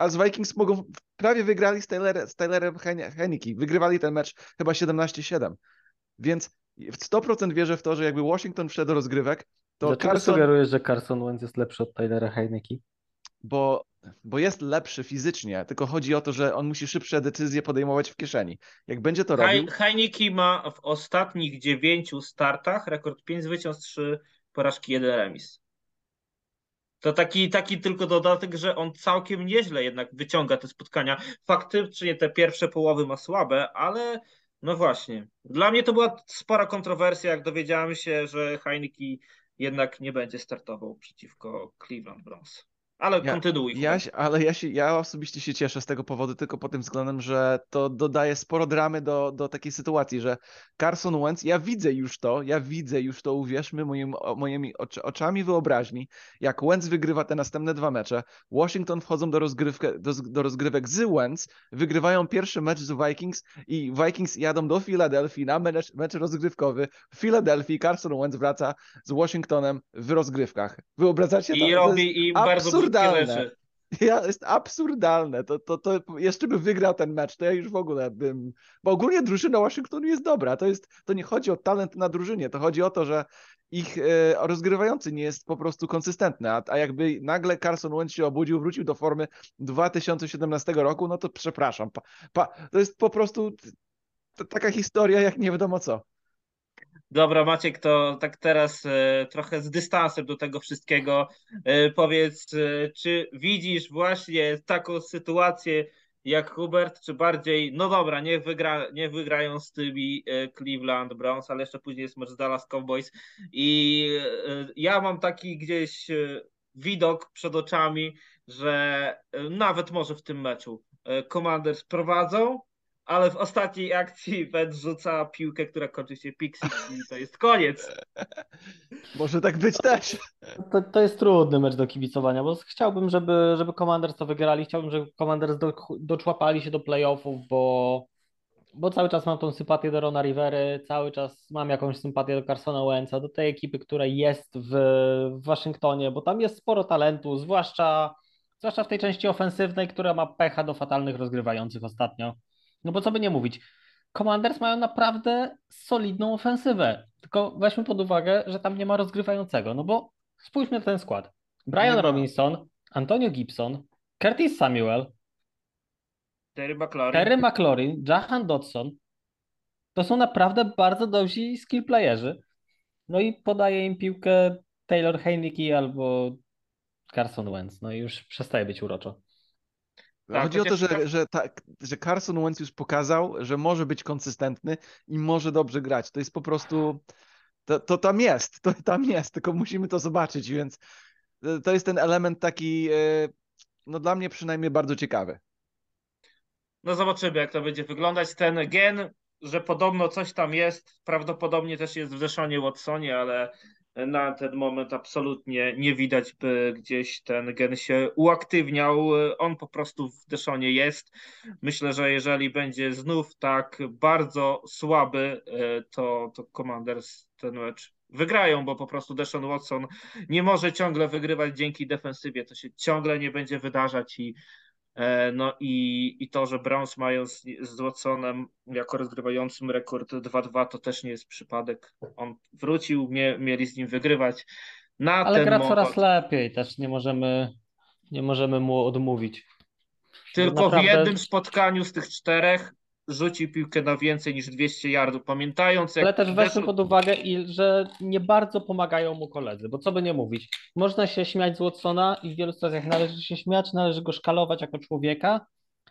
a z Vikings mogą prawie wygrali z, Taylor, z Taylorem Hen- Heineke. Wygrywali ten mecz chyba 17-7. Więc w 100% wierzę w to, że jakby Washington wszedł do rozgrywek, to Dlaczego Carson, sugerujesz, że Carson Wentz jest lepszy od Tylera Heineke? bo, bo jest lepszy fizycznie, tylko chodzi o to, że on musi szybsze decyzje podejmować w kieszeni. Jak będzie to robił, Hei- Heineke ma w ostatnich dziewięciu startach rekord 5 zwycięstw, 3 porażki, 1 remis. To taki, taki tylko dodatek, że on całkiem nieźle jednak wyciąga te spotkania. Faktycznie te pierwsze połowy ma słabe, ale no właśnie. Dla mnie to była spora kontrowersja, jak dowiedziałem się, że Heineke jednak nie będzie startował przeciwko Cleveland Browns. Ale Ja- kontynuuj. Ja, ale ja, się, ja osobiście się cieszę z tego powodu tylko pod tym względem, że to dodaje sporo dramy do, do takiej sytuacji, że Carson Wentz, ja widzę już to, ja widzę już to, uwierzmy moim, moimi oczy, oczami wyobraźni, jak Wentz wygrywa te następne dwa mecze, Washington wchodzą do, rozgrywkę, do, do rozgrywek z Wentz, wygrywają pierwszy mecz z Vikings i Vikings jadą do Filadelfii na mecz, mecz rozgrywkowy. W Filadelfii Carson Wentz wraca z Washingtonem w rozgrywkach. Wyobrażacie to? I robi im bardzo absurdalne. ja, jest absurdalne. To, to, to jeszcze by wygrał ten mecz, to ja już w ogóle bym. Bo ogólnie drużyna Waszyngtonu jest dobra. To, jest, to nie chodzi o talent na drużynie, to chodzi o to, że ich e, rozgrywający nie jest po prostu konsystentny. A, a jakby nagle Carson Wentz się obudził, wrócił do formy 2017 roku, no to przepraszam. Pa, pa, to jest po prostu taka historia, jak nie wiadomo co. Dobra, Maciek, to tak teraz e, trochę z dystansem do tego wszystkiego. E, powiedz, e, czy widzisz właśnie taką sytuację jak Hubert, czy bardziej, no dobra, niech, wygra, niech wygrają z tymi Cleveland Browns, ale jeszcze później jest mecz Dallas Cowboys. I ja mam taki gdzieś widok przed oczami, że nawet może w tym meczu Commanders prowadzą, ale w ostatniej akcji Ben rzuca piłkę, która kończy się Pixie i to jest koniec. Może tak być też. To, to jest trudny mecz do kibicowania, bo chciałbym, żeby, żeby Commanders to wygrali, chciałbym, żeby Commanders do, doczłapali się do playoffów, bo, bo cały czas mam tą sympatię do Rona Rivery, cały czas mam jakąś sympatię do Carsona Wentza, do tej ekipy, która jest w, w Waszyngtonie, bo tam jest sporo talentu, zwłaszcza, zwłaszcza w tej części ofensywnej, która ma pecha do fatalnych rozgrywających ostatnio. No bo co by nie mówić, Commanders mają naprawdę solidną ofensywę, tylko weźmy pod uwagę, że tam nie ma rozgrywającego, no bo spójrzmy na ten skład. Brian. Robinson, Antonio Gibson, Curtis Samuel, Terry McLaurin. Terry McLaurin, Jahan Dodson. To są naprawdę bardzo dobrzy skill playerzy. No i podaje im piłkę Taylor Heineke albo Carson Wentz. No i już przestaje być uroczo. Tak, Chodzi o to, chociaż że, tak- że, tak, że Carson Wentz już pokazał, że może być konsystentny i może dobrze grać. To jest po prostu. To, to tam jest, to tam jest, tylko musimy to zobaczyć, więc e, to jest ten element taki, e, no dla mnie przynajmniej bardzo ciekawy. No zobaczymy, jak to będzie wyglądać. Ten gen, że podobno coś tam jest, prawdopodobnie też jest w Deshonie Watsonie, ale na ten moment absolutnie nie widać, by gdzieś ten gen się uaktywniał. On po prostu w Deshonie jest. Myślę, że jeżeli będzie znów tak bardzo słaby, e, to, to Commanders ten mecz wygrają, bo po prostu Deshaun Watson nie może ciągle wygrywać dzięki defensywie. To się ciągle nie będzie wydarzać i No i, i to, że Browns mają z, z Watsonem jako rozgrywającym rekord 2-2, to też nie jest przypadek. On wrócił, mie, mieli z nim wygrywać. Na Ale gra moment coraz lepiej, też nie możemy, nie możemy mu odmówić. tylko Naprawdę- w jednym spotkaniu z tych czterech rzucił piłkę na więcej niż 200 yardów. Pamiętając, jak Ale też weźmy pod uwagę, że nie bardzo pomagają mu koledzy, bo co by nie mówić, można się śmiać z Watsona i w wielu sytuacjach należy się śmiać, należy go szkalować jako człowieka,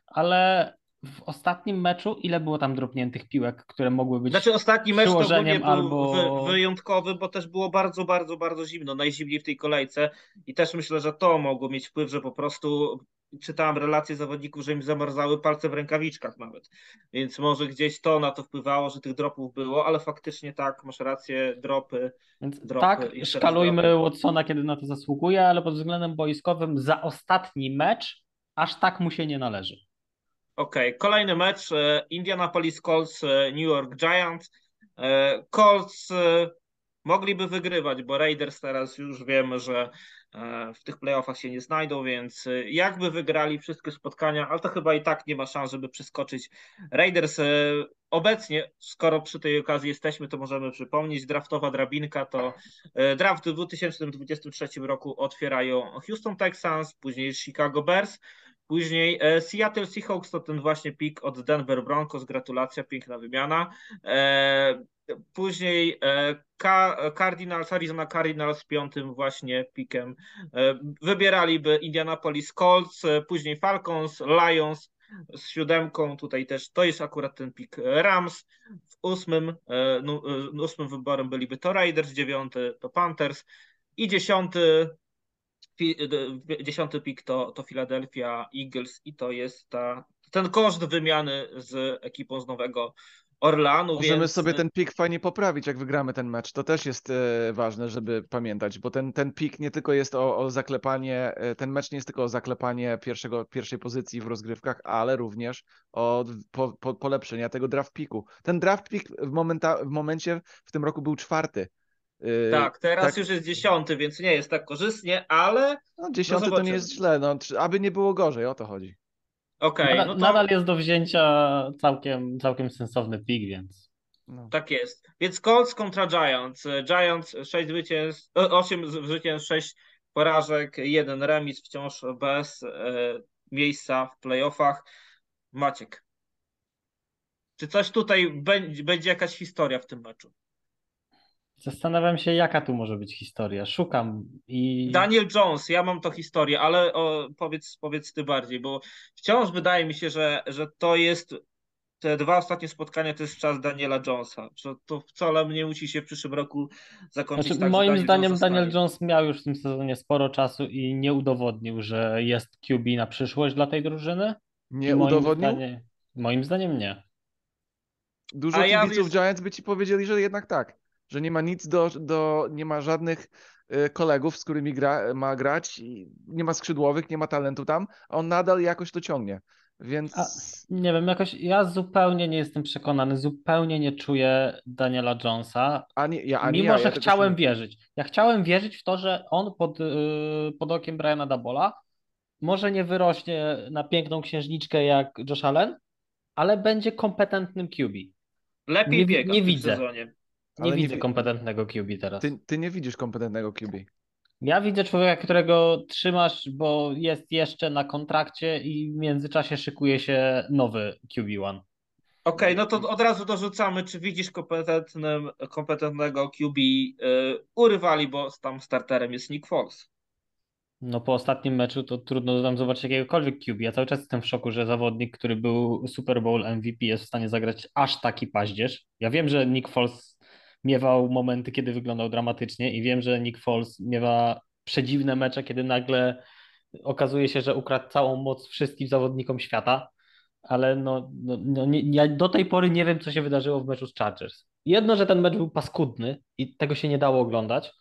ale w ostatnim meczu ile było tam dropniętych piłek, które mogły być Znaczy ostatni mecz to przyłożeniem był albo- wy, wyjątkowy, bo też było bardzo, bardzo, bardzo zimno, najzimniej w tej kolejce i też myślę, że to mogło mieć wpływ, że po prostu czytałem relacje zawodników, że im zamarzały palce w rękawiczkach nawet. Więc może gdzieś to na to wpływało, że tych dropów było, ale faktycznie tak, masz rację, dropy. Więc Dropy, tak, szkalujmy dropy. Watsona, kiedy na to zasługuje, ale pod względem boiskowym za ostatni mecz aż tak mu się nie należy. Okej, kolejny mecz. e, Indianapolis Colts, e, New York Giants. E, Colts mogliby wygrywać, bo Raiders teraz już wiemy, że w tych playoffach się nie znajdą, więc e, jakby wygrali wszystkie spotkania, ale to chyba i tak nie ma szans, żeby przeskoczyć Raiders. e, Obecnie, skoro przy tej okazji jesteśmy, to możemy przypomnieć, draftowa drabinka to e, draft w 2023 roku otwierają Houston Texans, później Chicago Bears, Później e, Seattle Seahawks to ten właśnie pik od Denver Broncos. Gratulacja, piękna wymiana. Później e, Cardinals, Arizona Cardinals z piątym właśnie pikiem e, wybieraliby Indianapolis Colts, e, później Falcons, Lions z siódemką, tutaj też to jest akurat ten pik Rams. W ósmym, e, ósmym wyborem byliby to Raiders, dziewiąty to Panthers i dziesiąty Dziesiąty pik to, to Philadelphia Eagles i to jest ta, ten koszt wymiany z ekipą z Nowego Orlanu. Możemy więc... sobie ten pik fajnie poprawić, jak wygramy ten mecz. To też jest e, ważne, żeby pamiętać, bo ten, ten pik nie tylko jest o, o zaklepanie, e, ten mecz nie jest tylko o zaklepanie pierwszego, pierwszej pozycji w rozgrywkach, ale również o po, po, polepszenia tego draft piku. Ten draft pik w, momenta, w momencie w tym roku był czwarty. E, Tak, teraz tak. już jest dziesiąty, więc nie jest tak korzystnie, ale No, dziesiąty to zobaczymy. nie jest źle, no, aby nie było gorzej, o to chodzi. Okej, Nadal, no to nadal jest do wzięcia całkiem, całkiem sensowny pik, więc No. tak jest. Więc Colts kontra Giants. Giants 6 zwycięstw, 8 zwycięstw, 6 porażek, jeden remis, wciąż bez e, miejsca w playoffach. Maciek. Czy coś tutaj będzie, będzie jakaś historia w tym meczu? Zastanawiam się, jaka tu może być historia. Szukam i Daniel Jones, ja mam to historię, ale o, powiedz, powiedz ty bardziej, bo wciąż wydaje mi się, że, że to jest te dwa ostatnie spotkania to jest czas Daniela Jonesa. Że to wcale nie musi się w przyszłym roku zakończyć Znaczy, tak, moim Daniel zdaniem Jones Daniel. Jones miał już w tym sezonie sporo czasu i nie udowodnił, że jest QB na przyszłość dla tej drużyny. Nie moim udowodnił? Zdaniem, moim zdaniem nie. Dużo A ja kibiców jest- Giants by ci powiedzieli, że jednak tak, że nie ma nic do, do nie ma żadnych y, kolegów, z którymi gra, ma grać, i nie ma skrzydłowych, nie ma talentu tam, a on nadal jakoś to ciągnie. Więc A, nie wiem, jakoś ja zupełnie nie jestem przekonany, zupełnie nie czuję Daniela Jonesa, ani ja, ani mimo ja, że ja chciałem nie- wierzyć. Ja chciałem wierzyć w to, że on pod, yy, pod okiem Briana Dabola może nie wyrośnie na piękną księżniczkę jak Josh Allen, ale będzie kompetentnym QB. Lepiej Nie- biega nie w tym widzę. sezonie. Nie nie widzę wi- kompetentnego QB teraz. Ty, ty nie widzisz kompetentnego QB. Ja widzę człowieka, którego trzymasz, bo jest jeszcze na kontrakcie i w międzyczasie szykuje się nowy QB1. Okej, no to od razu dorzucamy, czy widzisz kompetentnym, kompetentnego QB y, u rywali, bo tam starterem jest Nick Foles. No po ostatnim meczu to trudno nam zobaczyć jakiegokolwiek QB. Ja cały czas jestem w szoku, że zawodnik, który był Super Bowl MVP jest w stanie zagrać aż taki paździerz. Ja wiem, że Nick Foles miewał momenty, kiedy wyglądał dramatycznie i wiem, że Nick Foles miewa przedziwne mecze, kiedy nagle okazuje się, że ukradł całą moc wszystkim zawodnikom świata, ale no, no, no nie, ja do tej pory nie wiem, co się wydarzyło w meczu z Chargers. Jedno, że ten mecz był paskudny i tego się nie dało oglądać.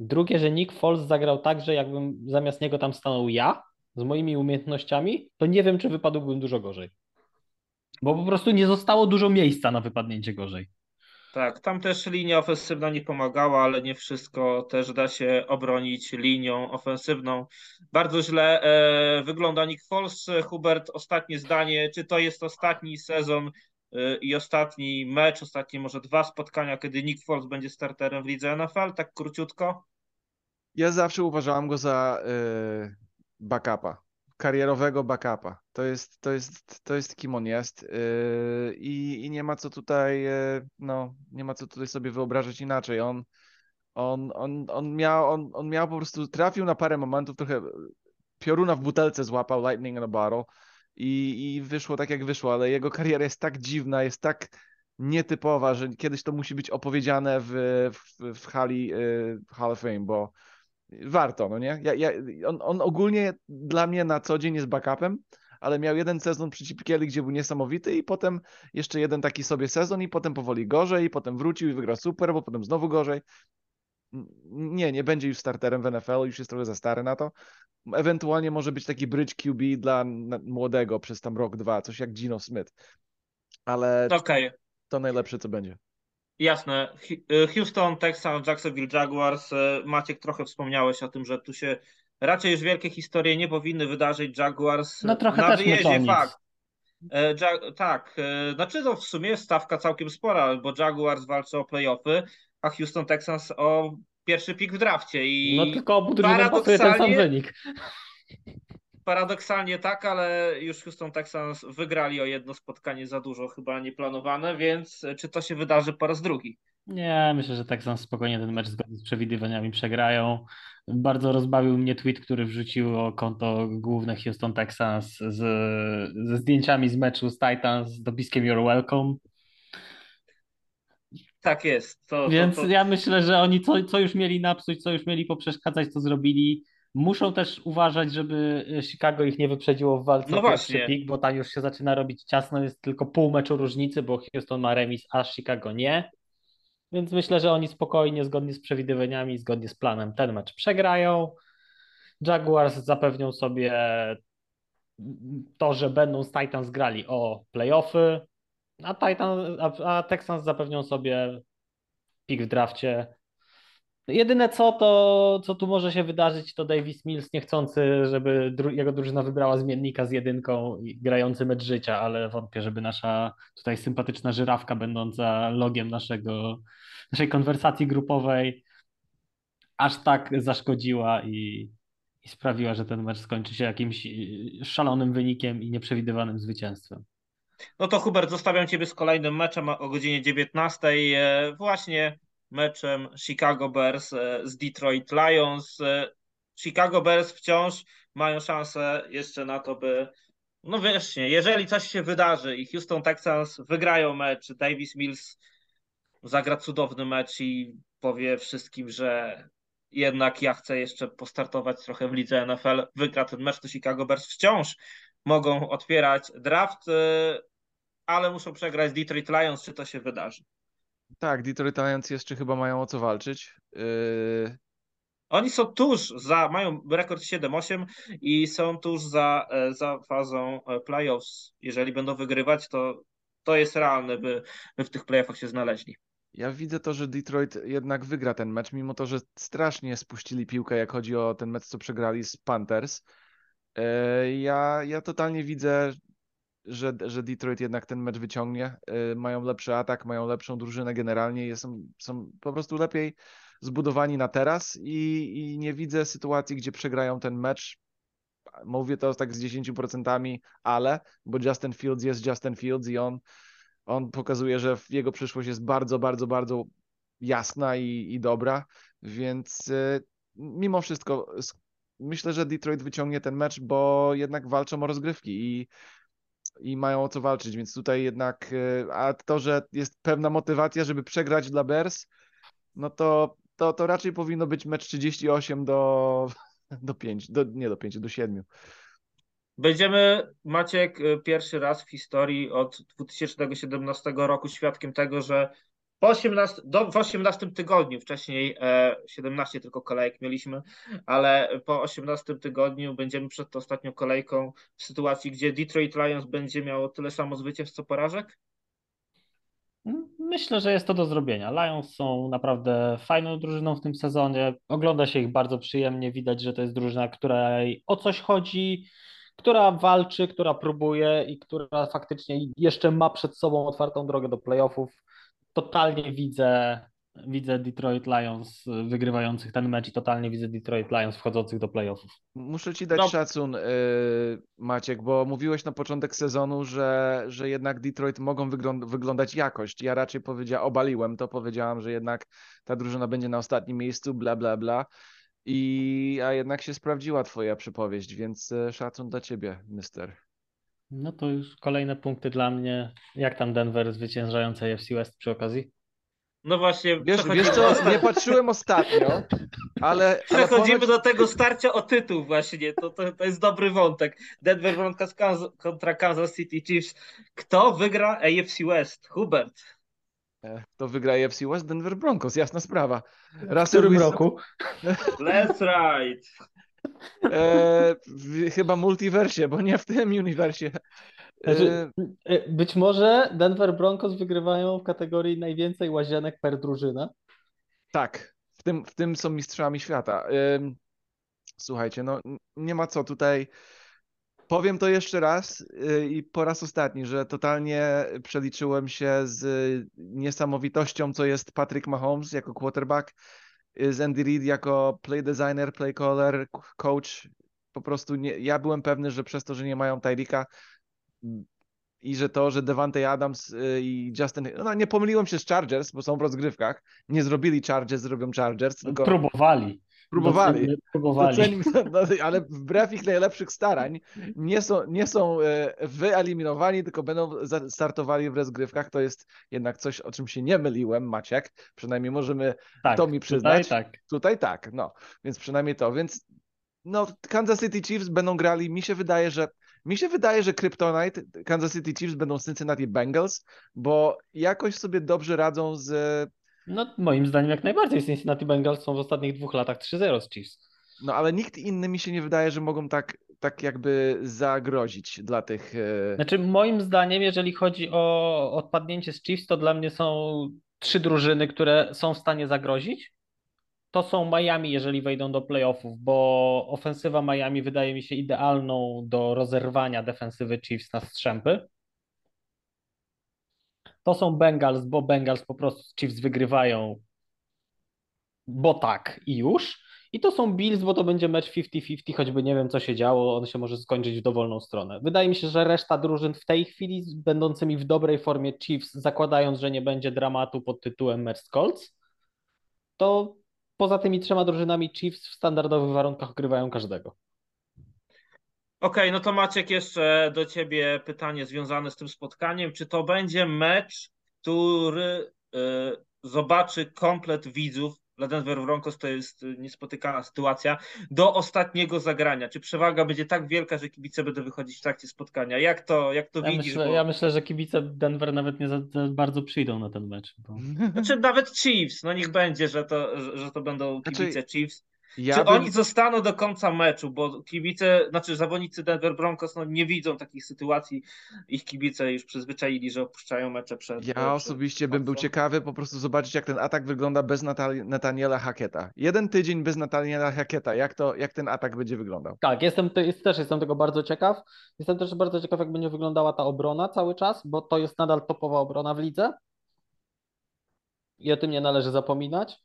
Drugie, że Nick Foles zagrał tak, że jakbym zamiast niego tam stanął ja z moimi umiejętnościami, to nie wiem, czy wypadłbym dużo gorzej. Bo po prostu nie zostało dużo miejsca na wypadnięcie gorzej. Tak, tam też linia ofensywna nie pomagała, ale nie wszystko też da się obronić linią ofensywną. Bardzo źle e, wygląda Nick Foles. Hubert, ostatnie zdanie. Czy to jest ostatni sezon e, i ostatni mecz, ostatnie może dwa spotkania, kiedy Nick Foles będzie starterem w lidze NFL? Tak króciutko? Ja zawsze uważałem go za y, backupa, karierowego backupa. To jest, to jest, to jest kim on jest y, i, i nie ma co tutaj, y, no, nie ma co tutaj sobie wyobrażać inaczej. On, on, on, on, miał, on, on miał po prostu, trafił na parę momentów, trochę pioruna w butelce złapał, lightning in a bottle i, i wyszło tak jak wyszło, ale jego kariera jest tak dziwna, jest tak nietypowa, że kiedyś to musi być opowiedziane w, w, w hali y, Hall of Fame, bo warto, no nie? Ja, ja, on, on ogólnie dla mnie na co dzień jest backupem, ale miał jeden sezon przy Chipkieli, gdzie był niesamowity i potem jeszcze jeden taki sobie sezon i potem powoli gorzej i potem wrócił i wygrał super, bo potem znowu gorzej. Nie, nie będzie już starterem w NFL, już jest trochę za stary na to. Ewentualnie może być taki bridge QB dla młodego przez tam rok, dwa, coś jak Gino Smith. Ale okay. to najlepsze, co będzie. Jasne. Y, Houston, Texans, Jacksonville Jaguars. Y, Maciek, trochę wspomniałeś o tym, że tu się raczej już wielkie historie nie powinny wydarzyć. Jaguars no, trochę na wyjeździe fakt. E, ja, tak, znaczy to w sumie jest stawka całkiem spora, bo Jaguars walczy o playoffy, a Houston Texans o pierwszy pik w drafcie. I no tylko obu drużynom pasuje ten sam wynik. Paradoksalnie tak, ale już Houston Texans wygrali o jedno spotkanie za dużo, chyba nieplanowane, więc czy to się wydarzy po raz drugi? Nie, myślę, że Texans spokojnie ten mecz zgodnie z przewidywaniami przegrają. Bardzo rozbawił mnie tweet, który wrzucił o konto główne Houston Texans z, ze zdjęciami z meczu z Titans z dopiskiem You're Welcome. Tak jest. To, Więc to, to... ja myślę, że oni co, co już mieli napsuć, co już mieli poprzeszkadzać, to zrobili. Muszą też uważać, żeby Chicago ich nie wyprzedziło w walce no właśnie. pik, bo tam już się zaczyna robić ciasno, jest tylko pół meczu różnicy, bo Houston ma remis, a Chicago nie. Więc myślę, że oni spokojnie, zgodnie z przewidywaniami, zgodnie z planem ten mecz przegrają. Jaguars zapewnią sobie to, że będą z Titans grali o playoffy, a, Titan, a, a Texans zapewnią sobie pik w drafcie. Jedyne co, to co tu może się wydarzyć, to Davis Mills niechcący, żeby dru jego drużyna wybrała zmiennika z jedynką i grający mecz życia, ale wątpię, żeby nasza tutaj sympatyczna żyrawka będąca logiem naszego, naszej konwersacji grupowej aż tak zaszkodziła i, i sprawiła, że ten mecz skończy się jakimś szalonym wynikiem i nieprzewidywanym zwycięstwem. No to Hubert, zostawiam Ciebie z kolejnym meczem o godzinie 19. E, właśnie meczem Chicago Bears e, z Detroit Lions. E, Chicago Bears wciąż mają szansę jeszcze na to, by no właśnie, jeżeli coś się wydarzy i Houston Texans wygrają mecz, Davis Mills zagra cudowny mecz i powie wszystkim, że jednak ja chcę jeszcze postartować trochę w lidze NFL, wygra ten mecz, to Chicago Bears wciąż mogą otwierać draft, e, ale muszą przegrać Detroit Lions, czy to się wydarzy. Tak, Detroit Lions jeszcze chyba mają o co walczyć. Yy... Oni są tuż za, mają rekord 7-8 i są tuż za, e, za fazą e, playoffs. Jeżeli będą wygrywać, to to jest realne, by, by w tych playoffach się znaleźli. Ja widzę to, że Detroit jednak wygra ten mecz, mimo to, że strasznie spuścili piłkę, jak chodzi o ten mecz, co przegrali z Panthers. E, ja, ja totalnie widzę, że, że Detroit jednak ten mecz wyciągnie. Y, mają lepszy atak, mają lepszą drużynę generalnie, są, są po prostu lepiej zbudowani na teraz i, i nie widzę sytuacji, gdzie przegrają ten mecz. Mówię to tak z 10%, ale, bo Justin Fields jest Justin Fields i on, on pokazuje, że jego przyszłość jest bardzo, bardzo, bardzo jasna i, i dobra, więc y, mimo wszystko myślę, że Detroit wyciągnie ten mecz, bo jednak walczą o rozgrywki i i mają o co walczyć, więc tutaj jednak, e, a to, że jest pewna motywacja, żeby przegrać dla Bears, no to, to, to raczej powinno być mecz 38 do, do 5, do, nie do 5, do 7. Będziemy, Maciek, e, pierwszy raz w historii od 2017 roku świadkiem tego, że po 18, do, w 18 tygodniu, wcześniej e, 17 tylko kolejek mieliśmy, ale po 18 tygodniu będziemy przed ostatnią kolejką w sytuacji, gdzie Detroit Lions będzie miało tyle samo zwycięstw co porażek? Myślę, że jest to do zrobienia. Lions są naprawdę fajną drużyną w tym sezonie. Ogląda się ich bardzo przyjemnie. Widać, że to jest drużyna, której o coś chodzi, która walczy, która próbuje i która faktycznie jeszcze ma przed sobą otwartą drogę do playoffów totalnie widzę, widzę Detroit Lions wygrywających ten mecz i totalnie widzę Detroit Lions wchodzących do playoffów. Muszę ci dać no. szacun, yy, Maciek, bo mówiłeś na początek sezonu, że, że jednak Detroit mogą wyglądać jakość. Ja raczej powiedziałem, obaliłem to, powiedziałam, że jednak ta drużyna będzie na ostatnim miejscu, bla, bla, bla. I, a jednak się sprawdziła twoja przypowieść, więc e, szacun dla ciebie, mister. No to już kolejne punkty dla mnie. Jak tam Denver zwyciężający AFC West przy okazji? No właśnie, Wiesz, wiesz co, nie patrzyłem ostatnio, ale... ale przechodzimy ponoć- do tego starcia o tytuł właśnie, to, to, to jest dobry wątek. Denver Broncos kontra Kansas City Chiefs. Kto wygra AFC West? Hubert. E, To wygra AFC West Denver Broncos, jasna sprawa. W Russell którym Wilson, roku? Let's right. E, w, chyba multiversie, bo nie w tym uniwersie. Znaczy, E, y, być może Denver Broncos wygrywają w kategorii najwięcej łazienek per drużyna. tak, w tym, w tym są mistrzami świata. Ym, Słuchajcie, no nie ma co tutaj. Powiem to jeszcze raz i po raz ostatni, że totalnie przeliczyłem się z niesamowitością, co jest Patrick Mahomes jako quarterback, z Andy Reid jako play designer, play caller, coach. Po prostu nie, ja byłem pewny, że przez to, że nie mają Tyrika i że to, że Devante Adams y, i Justin, no nie pomyliłem się z Chargers, bo są w rozgrywkach, nie zrobili Chargers, zrobią Chargers, tylko Próbowali. Próbowali. Próbowali. No, ale wbrew ich najlepszych starań nie są, nie są e, wyeliminowani, tylko będą startowali w rozgrywkach. To jest jednak coś, o czym się nie myliłem, Maciek. Przynajmniej możemy tak, to mi tutaj przyznać. tak. tutaj tak, no. Więc przynajmniej to. Więc no, Kansas City Chiefs będą grali. Mi się wydaje, że mi się wydaje, że Kryptonite, Kansas City Chiefs będą Cincinnati Bengals, bo jakoś sobie dobrze radzą z No moim zdaniem jak najbardziej Cincinnati Bengals są w ostatnich dwóch latach 3-0 z Chiefs. No ale nikt inny mi się nie wydaje, że mogą tak, tak jakby zagrozić dla tych. e, Znaczy moim zdaniem jeżeli chodzi o odpadnięcie z Chiefs to dla mnie są trzy drużyny, które są w stanie zagrozić. To są Miami, jeżeli wejdą do playoffów, bo ofensywa Miami wydaje mi się idealną do rozerwania defensywy Chiefs na strzępy. To są Bengals, bo Bengals po prostu Chiefs wygrywają, bo tak i już. I to są Bills, bo to będzie mecz 50-50, choćby nie wiem co się działo, on się może skończyć w dowolną stronę. Wydaje mi się, że reszta drużyn w tej chwili, będącymi w dobrej formie Chiefs, zakładając, że nie będzie dramatu pod tytułem z Colts, to poza tymi trzema drużynami Chiefs w standardowych warunkach grywają każdego. Okej, no to Maciek, jeszcze do ciebie pytanie związane z tym spotkaniem. Czy to będzie mecz, który y, zobaczy komplet widzów? Dla Denver Broncos to jest niespotykana sytuacja. Do ostatniego zagrania. Czy przewaga będzie tak wielka, że kibice będą wychodzić w trakcie spotkania? Jak to, jak to Ja widzisz? myślę, Bo- ja myślę, że kibice Denver nawet nie za, za bardzo przyjdą na ten mecz. Bo... Znaczy nawet Chiefs, no niech będzie, że to, że, to będą Znaczy, kibice Chiefs. Ja Czy bym- oni zostaną do końca meczu, bo kibice, znaczy zawodnicy Denver Broncos no, nie widzą takich sytuacji. Ich kibice już przyzwyczaili, że opuszczają mecze przed. Ja przed osobiście bym był ciekawy po prostu zobaczyć, jak ten atak wygląda bez Natal- Nataniela Hacketa. Jeden tydzień bez Nataniela Hacketa. Jak, to, jak ten atak będzie wyglądał? Tak, jestem, te- jest, też jestem tego bardzo ciekaw. Jestem też bardzo ciekaw, jak będzie wyglądała ta obrona cały czas, bo to jest nadal topowa obrona w lidze. I o tym nie należy zapominać.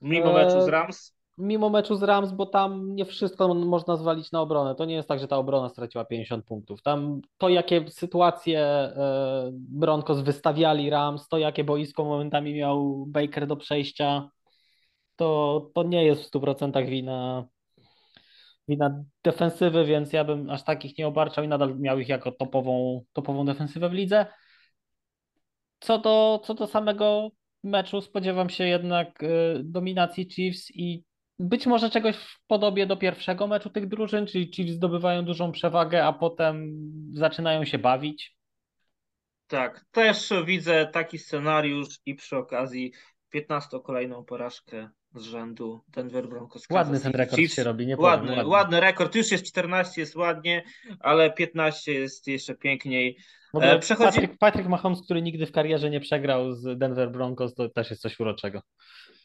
Mimo meczu z Eee, Rams. Mimo meczu z Rams, bo tam nie wszystko mo- można zwalić na obronę. To nie jest tak, że ta obrona straciła 50 punktów. Tam to, jakie sytuacje e, Broncos wystawiali Rams, to jakie boisko momentami miał Baker do przejścia, to, to nie jest w 100% wina, wina defensywy, więc ja bym aż takich nie obarczał i nadal miał ich jako topową, topową defensywę w lidze. Co do, co do samego meczu, spodziewam się jednak e, dominacji Chiefs i być może czegoś w podobie do pierwszego meczu tych drużyn, czyli Chiefs zdobywają dużą przewagę, a potem zaczynają się bawić. Tak, też widzę taki scenariusz i przy okazji 15 kolejną porażkę z rzędu Denver Broncos. Ładny ten rekord Chiefs. się robi, nie powiem. Ładny, ładny, rekord. Już jest 14, jest ładnie, ale 15 jest jeszcze piękniej. E, przechodzi- Patrick, Patrick Mahomes, który nigdy w karierze nie przegrał z Denver Broncos, to też jest coś uroczego.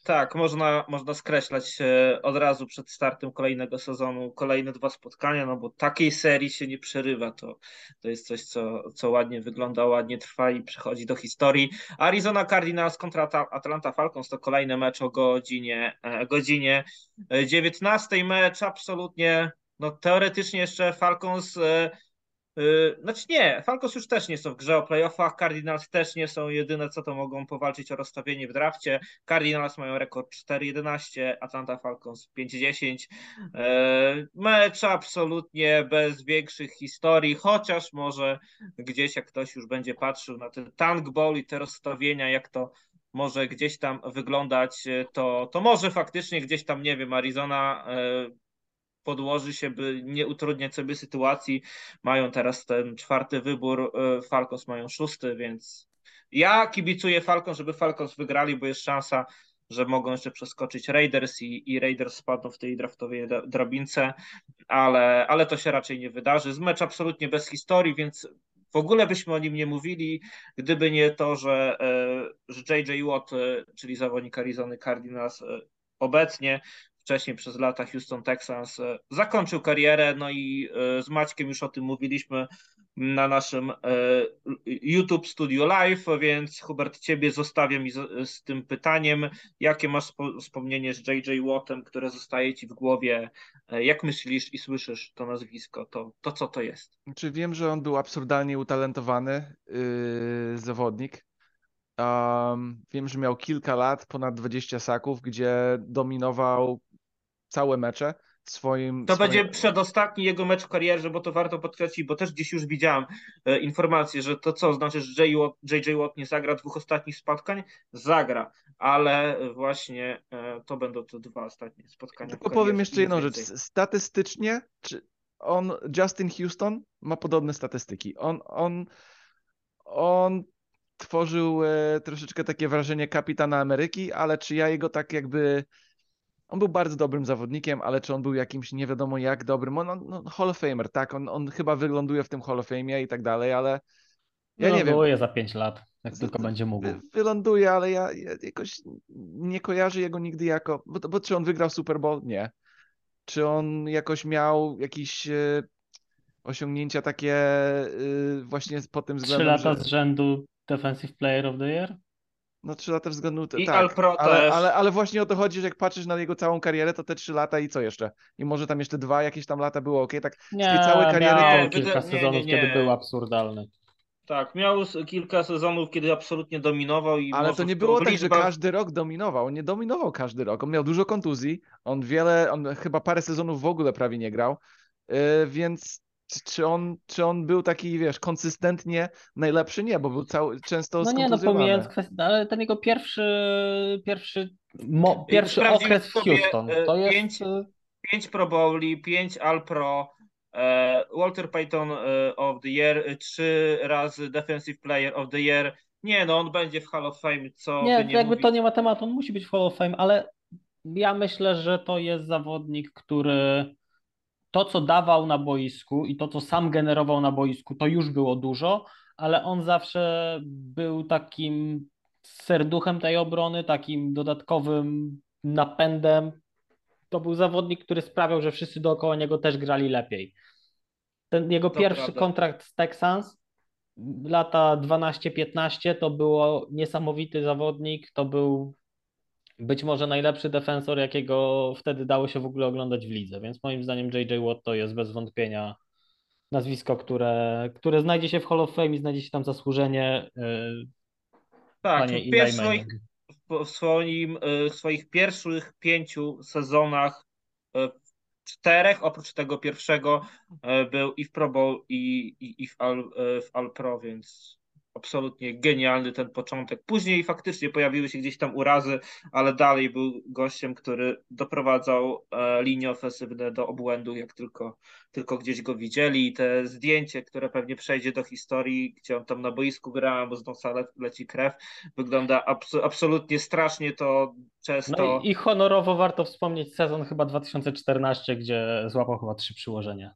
Tak, można, można skreślać e, od razu przed startem kolejnego sezonu kolejne dwa spotkania, no bo takiej serii się nie przerywa. To, to jest coś, co, co ładnie wygląda, ładnie trwa i przechodzi do historii. Arizona Cardinals kontra Atlanta Falcons to kolejny mecz o godzinie, e, godzinie e, 19. Mecz absolutnie, no teoretycznie jeszcze Falcons. Yy, Znaczy nie, Falcons już też nie są w grze o playoffach, Cardinals też nie są jedyne, co to mogą powalczyć o rozstawienie w drafcie. Cardinals mają rekord 4-11, Atlanta Falcons 5-10. Yy, Mecz absolutnie bez większych historii, chociaż może gdzieś jak ktoś już będzie patrzył na ten tank ball i te rozstawienia, jak to może gdzieś tam wyglądać, to, to może faktycznie gdzieś tam, nie wiem, Arizona podłoży się, by nie utrudniać sobie sytuacji. Mają teraz ten czwarty wybór, Falcons mają szósty, więc ja kibicuję Falcons, żeby Falcons wygrali, bo jest szansa, że mogą jeszcze przeskoczyć Raiders i, i Raiders spadną w tej draftowej drabince, ale, ale to się raczej nie wydarzy. Z mecz absolutnie bez historii, więc w ogóle byśmy o nim nie mówili, gdyby nie to, że, e, że JJ Watt, e, czyli zawodnik Arizony Cardinals, e, obecnie wcześniej przez lata Houston Texans zakończył karierę, no i z Maćkiem już o tym mówiliśmy, na naszym e, YouTube Studio Live, więc Hubert, ciebie zostawiam z, z tym pytaniem, jakie masz wspomnienie z JJ Wattem, które zostaje ci w głowie, e, jak myślisz i słyszysz to nazwisko, to, to co to jest? Czy wiem, że on był absurdalnie utalentowany yy, zawodnik. Um, wiem, że miał kilka lat, ponad 20 saków, gdzie dominował całe mecze swoim. To swoim... będzie przedostatni jego mecz w karierze, bo to warto podkreślić, bo też gdzieś już widziałem e, informację, że to co znaczy, że JJ Watt nie zagra dwóch ostatnich spotkań? Zagra, ale właśnie e, to będą te dwa ostatnie spotkania. Tylko powiem jeszcze jedną rzecz. Statystycznie, czy on, Justin Houston ma podobne statystyki. On, on, on tworzył e, troszeczkę takie wrażenie kapitana Ameryki, ale czy ja jego tak jakby on był bardzo dobrym zawodnikiem, ale czy on był jakimś nie wiadomo jak dobrym, on, on no, Hall of Famer, tak, on, on chyba wygląduje w tym Hall of Fame i tak dalej, ale ja nie wiem. za 5 lat, jak z, tylko będzie mógł. Wyląduje, ale ja, ja, jakoś nie kojarzę jego nigdy jako, bo, bo czy on wygrał Super Bowl? Nie. Czy on jakoś miał jakieś e, osiągnięcia takie e, właśnie pod tym względem, Trzy lata że... z rzędu Defensive Player of the Year? No trzy lata względu, I tak, Alpro ale, też. ale, ale właśnie o to chodzi, że jak patrzysz na jego całą karierę, to te trzy lata i co jeszcze? I może tam jeszcze dwa jakieś tam lata było ok, tak nie, z tej całej kariery miał to... kilka nie, sezonów, nie, nie. kiedy był absurdalny. Tak, miał kilka sezonów, kiedy absolutnie dominował i Ale to nie było tak, że każdy rok dominował. On nie dominował każdy rok. On miał dużo kontuzji, on wiele, on chyba parę sezonów w ogóle prawie nie grał, yy, więc czy on, czy on był taki, wiesz, konsystentnie najlepszy? Nie, bo był cały, często No nie, no pomijając kwestię, ale ten jego pierwszy, pierwszy, mo, pierwszy okres w Houston, e, to jest... Pięć, pięć Pro Bowli, pięć All Pro, e, Walter Payton of the Year, trzy razy Defensive Player of the Year. Nie, no on będzie w Hall of Fame, co Nie, nie jakby mówić. to nie ma tematu, on musi być w Hall of Fame, ale ja myślę, że to jest zawodnik, który to, co dawał na boisku i to, co sam generował na boisku, to już było dużo, ale on zawsze był takim serduchem tej obrony, takim dodatkowym napędem. To był zawodnik, który sprawiał, że wszyscy dookoła niego też grali lepiej. Ten jego to pierwszy prawda. kontrakt z Texans, lata 12-15, to było niesamowity zawodnik, to był być może najlepszy defensor, jakiego wtedy dało się w ogóle oglądać w lidze, więc moim zdaniem JJ Watt to jest bez wątpienia nazwisko, które, które znajdzie się w Hall of Fame i znajdzie się tam zasłużenie. Yy, tak, w, swoich, w, swoim, yy, w swoich pierwszych pięciu sezonach yy, czterech, oprócz tego pierwszego, był i w Pro Bowl, i, i, i w, All, w All Pro, więc absolutnie genialny ten początek. Później faktycznie pojawiły się gdzieś tam urazy, ale dalej był gościem, który doprowadzał e, linie ofensywne do obłędu, jak tylko, tylko gdzieś go widzieli. I te zdjęcie, które pewnie przejdzie do historii, gdzie on tam na boisku gra, bo z nosa le leci krew, wygląda abs absolutnie strasznie to często. No i, i honorowo warto wspomnieć sezon chyba 2014, gdzie złapał chyba trzy przyłożenia.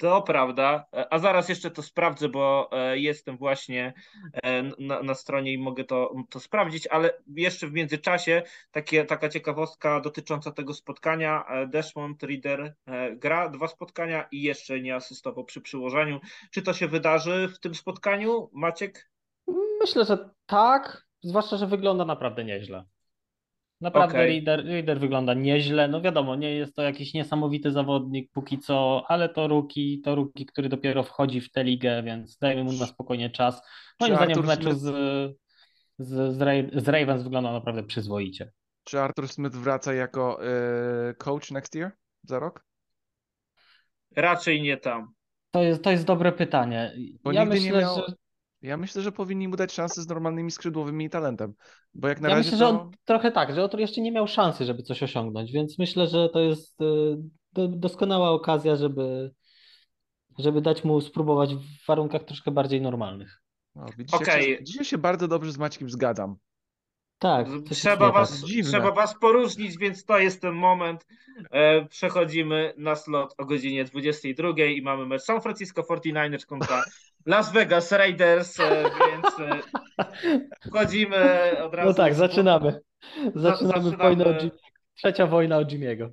To prawda, a zaraz jeszcze to sprawdzę, bo e, jestem właśnie e, na, na, stronie i mogę to, to sprawdzić, ale jeszcze w międzyczasie takie, taka ciekawostka dotycząca tego spotkania. E, Desmond Reader gra dwa spotkania i jeszcze nie asystował przy przyłożeniu. Czy to się wydarzy w tym spotkaniu, Maciek? Myślę, że tak, zwłaszcza, że wygląda naprawdę nieźle. Naprawdę okay. Reader, Reader wygląda nieźle. No wiadomo, nie jest to jakiś niesamowity zawodnik póki co, ale to ruki, to ruki, który dopiero wchodzi w tę ligę, więc dajmy mu na spokojnie czas. Moim zdaniem w meczu z, z, z, Ravens wygląda naprawdę przyzwoicie. Czy Arthur Smith wraca jako y, coach next year za rok? Raczej nie tam. To jest, to jest dobre pytanie. Bo ja myślę, miał... że Ja myślę, że powinni mu dać szansę z normalnymi skrzydłowymi i talentem. Bo jak na Ja razie myślę, że to... on trochę tak, że on jeszcze nie miał szansy, żeby coś osiągnąć, więc myślę, że to jest do, doskonała okazja, żeby, żeby dać mu spróbować w warunkach troszkę bardziej normalnych. O, widzicie, Okej. jak się, dzisiaj się bardzo dobrze z Maćkiem zgadzam. Tak, Trzeba was, trzeba was poróżnić, więc to jest ten moment. E, przechodzimy na slot o godzinie 22 i mamy mecz San Francisco 49ers kontra Las Vegas Raiders, e, więc e, wchodzimy od razu. No tak, zaczynamy. Zaczynamy zaczynamy. wojnę o Jim. Trzecia wojna o Jimiego.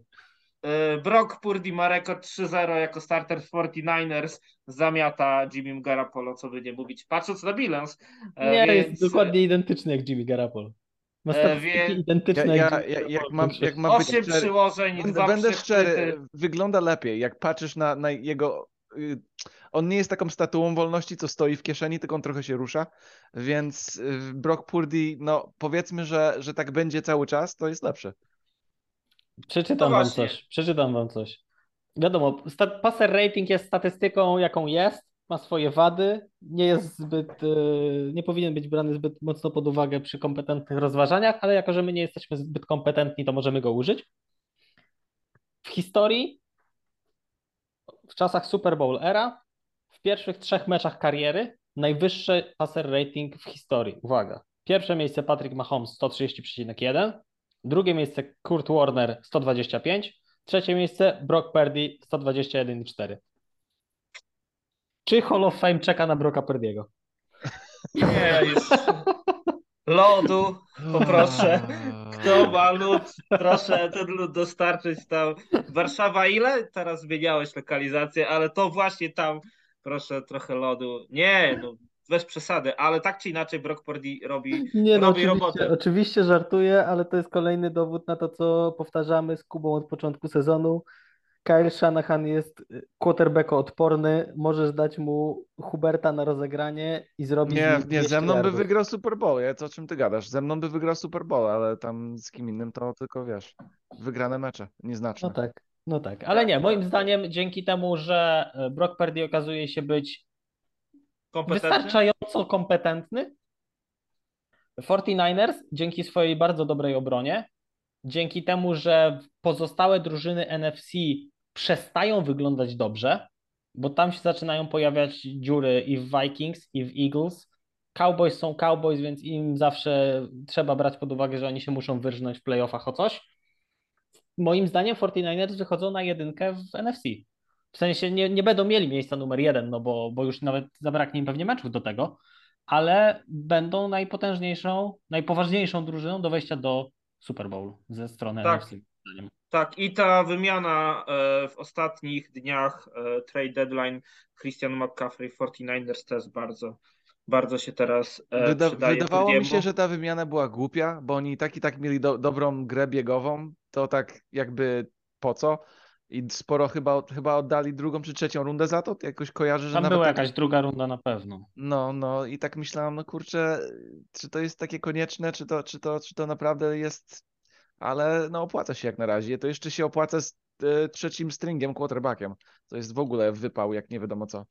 E, Brock Purdy ma rekord 3-0 jako starter w 49ers, zamiata Jimmy Garoppolo, co by nie mówić, patrząc na bilans. Nie, więc, jest dokładnie identyczny jak Jimmy Garoppolo. Ma wie- identyczne Ja, jak ja, jak jak mam być Osiem szczery, przyłożeń, Będę, dwa będę szczery, wygląda lepiej. Jak patrzysz na, na jego. On nie jest taką statuą wolności, co stoi w kieszeni, tylko on trochę się rusza. Więc y, Brock Purdy, no powiedzmy, że, że tak będzie cały czas, to jest lepsze. Przeczytam No wam coś. Przeczytam wam coś. Wiadomo, passer rating jest statystyką, jaką jest, ma swoje wady, nie jest zbyt, y, nie powinien być brany zbyt mocno pod uwagę przy kompetentnych rozważaniach, ale jako, że my nie jesteśmy zbyt kompetentni, to możemy go użyć. W historii, w czasach Super Bowl era, w pierwszych trzech meczach kariery, najwyższy passer rating w historii. Uwaga. Pierwsze miejsce Patrick Mahomes 130,1, drugie miejsce Kurt Warner 125, trzecie miejsce Brock Purdy 121,4. Czy Hall of Fame czeka na Brocka Purdy'ego? Nie, już. Lodu, poproszę. Kto ma lód? Proszę ten lód dostarczyć tam. Warszawa ile? Teraz zmieniałeś lokalizację, ale to właśnie tam. Proszę trochę lodu. Nie, no bez przesady, ale tak czy inaczej Brock Purdy robi, Nie, no robi oczywiście, robotę. oczywiście żartuję, ale to jest kolejny dowód na to, co powtarzamy z Kubą od początku sezonu. Kyle Shanahan jest quarterbacko odporny, możesz dać mu Huberta na rozegranie i zrobić Nie, nie, 200 ze mną by wygrał Super Bowl. Ja, co o czym ty gadasz? Ze mną by wygrał Super Bowl, ale tam z kim innym to tylko wiesz. Wygrane mecze, nieznaczne. No tak, no tak. Ale nie, moim zdaniem dzięki temu, że y, Brock Purdy okazuje się być Kompetentny. wystarczająco kompetentny. 49ers dzięki swojej bardzo dobrej obronie, dzięki temu, że pozostałe drużyny NFC przestają wyglądać dobrze, bo tam się zaczynają pojawiać dziury i w Vikings, i w Eagles. Cowboys są Cowboys, więc im zawsze trzeba brać pod uwagę, że oni się muszą wyrżnąć w playoffach o coś. Moim zdaniem 49ers wychodzą na jedynkę w NFC. W sensie nie, nie będą mieli miejsca numer jeden, no bo, bo już nawet zabraknie im pewnie meczów do tego, ale będą najpotężniejszą, najpoważniejszą drużyną do wejścia do Super Bowlu ze strony Tak. NFC. Tak, i ta wymiana e, w ostatnich dniach e, trade deadline Christian McCaffrey 49ers też bardzo, bardzo się teraz e, Wyda przydaje. wydawało mi się, że ta wymiana była głupia, bo oni i tak i tak mieli do dobrą grę biegową, to tak jakby po co? I sporo chyba, chyba oddali drugą czy trzecią rundę za to? Jakoś kojarzę, że Tam nawet była tak- jakaś druga runda na pewno. No, no i tak myślałem, no kurczę, czy to jest takie konieczne, czy to, czy to, czy to naprawdę jest, ale no opłaca się jak na razie. To jeszcze się opłaca z e, trzecim stringiem, quarterbackiem. To jest w ogóle wypał, jak nie wiadomo co.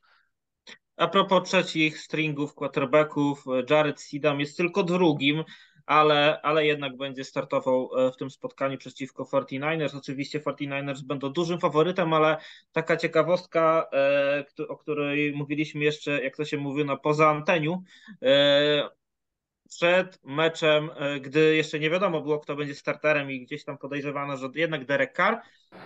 A propos trzecich stringów quarterbacków, Jared Sidam jest tylko drugim, ale, ale jednak będzie startował e, w tym spotkaniu przeciwko 49ers. Oczywiście 49ers będą dużym faworytem, ale taka ciekawostka, e, o której mówiliśmy jeszcze, jak to się mówi, na poza anteniu, e, przed meczem, e, gdy jeszcze nie wiadomo było, kto będzie starterem i gdzieś tam podejrzewano, że jednak Derek Carr,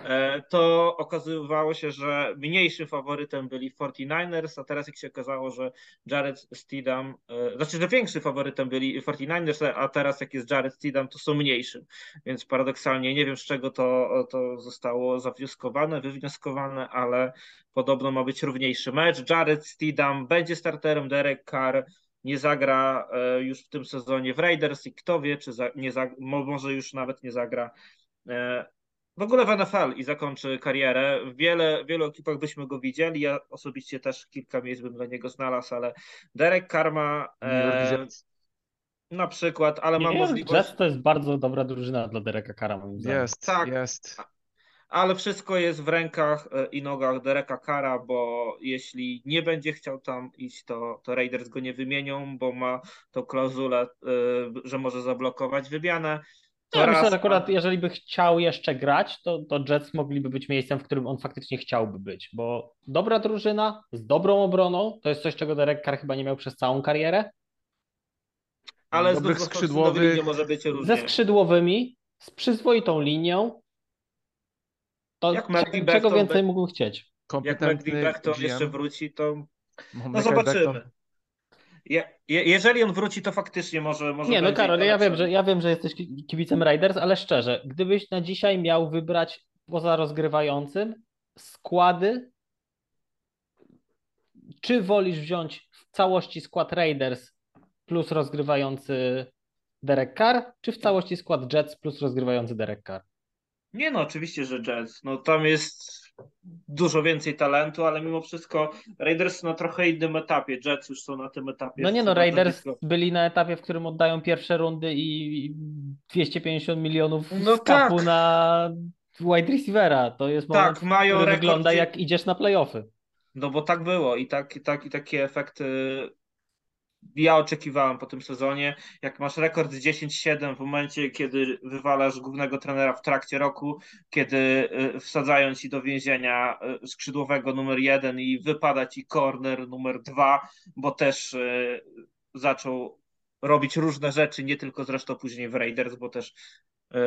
e, to okazywało się, że mniejszym faworytem byli 49ers, a teraz jak się okazało, że Jared Stidham, e, znaczy, że większym faworytem byli 49ers, a teraz jak jest Jared Stidham, to są mniejszym. Więc paradoksalnie nie wiem, z czego to, to zostało zawnioskowane, wywnioskowane, ale podobno ma być równiejszy mecz. Jared Stidham będzie starterem, Derek Carr nie zagra e, już w tym sezonie w Raiders i kto wie, czy za, nie mo- może już nawet nie zagra e, w ogóle w NFL i zakończy karierę. W wiele, wielu ekipach byśmy go widzieli. Ja osobiście też kilka miejsc bym dla niego znalazł, ale Derek ma York e, na przykład, ale ma Nie, możliwość. Jets to jest bardzo dobra drużyna dla Dereka zdaniem. Jest, Tak. jest. Ale wszystko jest w rękach e, i nogach Dereka Kara, bo jeśli nie będzie chciał tam iść, to, to Raiders go nie wymienią, bo ma tą klauzulę, że może zablokować wymianę. Ja myślę, że akurat jeżeli by chciał jeszcze grać, to, to Jets mogliby być miejscem, w którym on faktycznie chciałby być, bo dobra drużyna z dobrą obroną to jest coś, czego Derek Carr chyba nie miał przez całą karierę. Ale Dobrych z skrzydłowych może być różnie. Ze skrzydłowymi, z przyzwoitą linią. To Jak czego, czego więcej mógł chcieć? Jak McDee jeszcze wróci, to no zobaczymy. Je, jeżeli on wróci, to faktycznie może. może nie, no Karol, ja wiem, że, ja wiem, że jesteś kibicem Raiders, ale szczerze, gdybyś na dzisiaj miał wybrać poza rozgrywającym składy, czy wolisz wziąć w całości skład Raiders plus rozgrywający Derek Carr, czy w całości skład Jets plus rozgrywający Derek Carr? Nie no, oczywiście, że Jets. No tam jest dużo więcej talentu, ale mimo wszystko Raiders na trochę innym etapie. Jets już są na tym etapie. No nie no, Raiders byli na etapie, w którym oddają pierwsze rundy i 250 milionów no kapu tak. na wide receivera. To jest moment, tak, mają który wygląda jak idziesz na playoffy. No bo tak było i, tak, i, tak, i takie efekty ja oczekiwałem po tym sezonie. Jak masz rekord 10-7 w momencie, kiedy wywalasz głównego trenera w trakcie roku, kiedy y, wsadzają ci do więzienia y, skrzydłowego numer jeden i wypada ci corner numer dwa, bo też y, zaczął robić różne rzeczy, nie tylko zresztą później w Raiders, bo też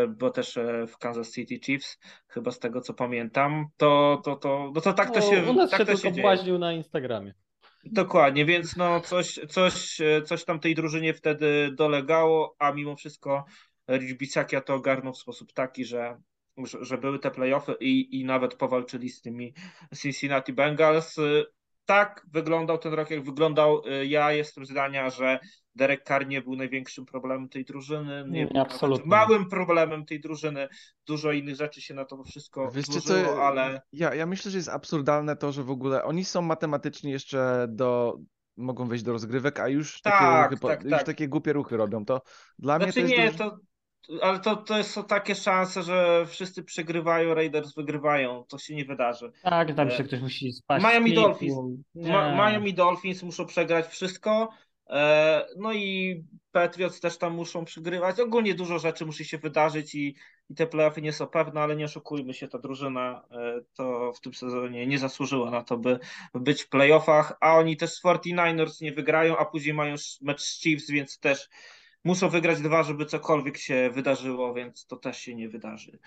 bo też w Kansas City Chiefs, chyba z tego co pamiętam, to, to, to, no to tak to się, u nas tak się to się błaźnił na Instagramie. Dokładnie, więc no coś, coś, coś tam tej drużynie wtedy dolegało, a mimo wszystko Rich Bisakia to ogarnął w sposób taki, że, że były te playoffy i, i nawet powalczyli z tymi Cincinnati Bengals. Tak wyglądał ten rok, jak wyglądał. Ja jestem zdania, że Derek Carr nie był największym problemem tej drużyny, nie, nie absolutnie. małym problemem tej drużyny. Dużo innych rzeczy się na to wszystko Wiecie złożyło, co, ale... Ja, ja myślę, że jest absurdalne to, że w ogóle oni są matematycznie jeszcze do mogą wejść do rozgrywek, a już, tak, takie, ruchy, tak, już tak. takie głupie ruchy robią. To dla znaczy mnie to jest nie, to, ale to, to są takie szanse, że wszyscy przegrywają, Raiders wygrywają. To się nie wydarzy. Tak, tam się e, ktoś musi spać. Miami Dolphins. Ma, Miami Dolphins muszą przegrać wszystko. E, no i Patriots też tam muszą przygrywać. Ogólnie dużo rzeczy musi się wydarzyć i, i te playoffy nie są pewne, ale nie oszukujmy się, ta drużyna e, to w tym sezonie nie zasłużyła na to, by być w playoffach, a oni też z 49ers nie wygrają, a później mają mecz z Chiefs, więc też muszą wygrać dwa, żeby cokolwiek się wydarzyło, więc to też się nie wydarzy.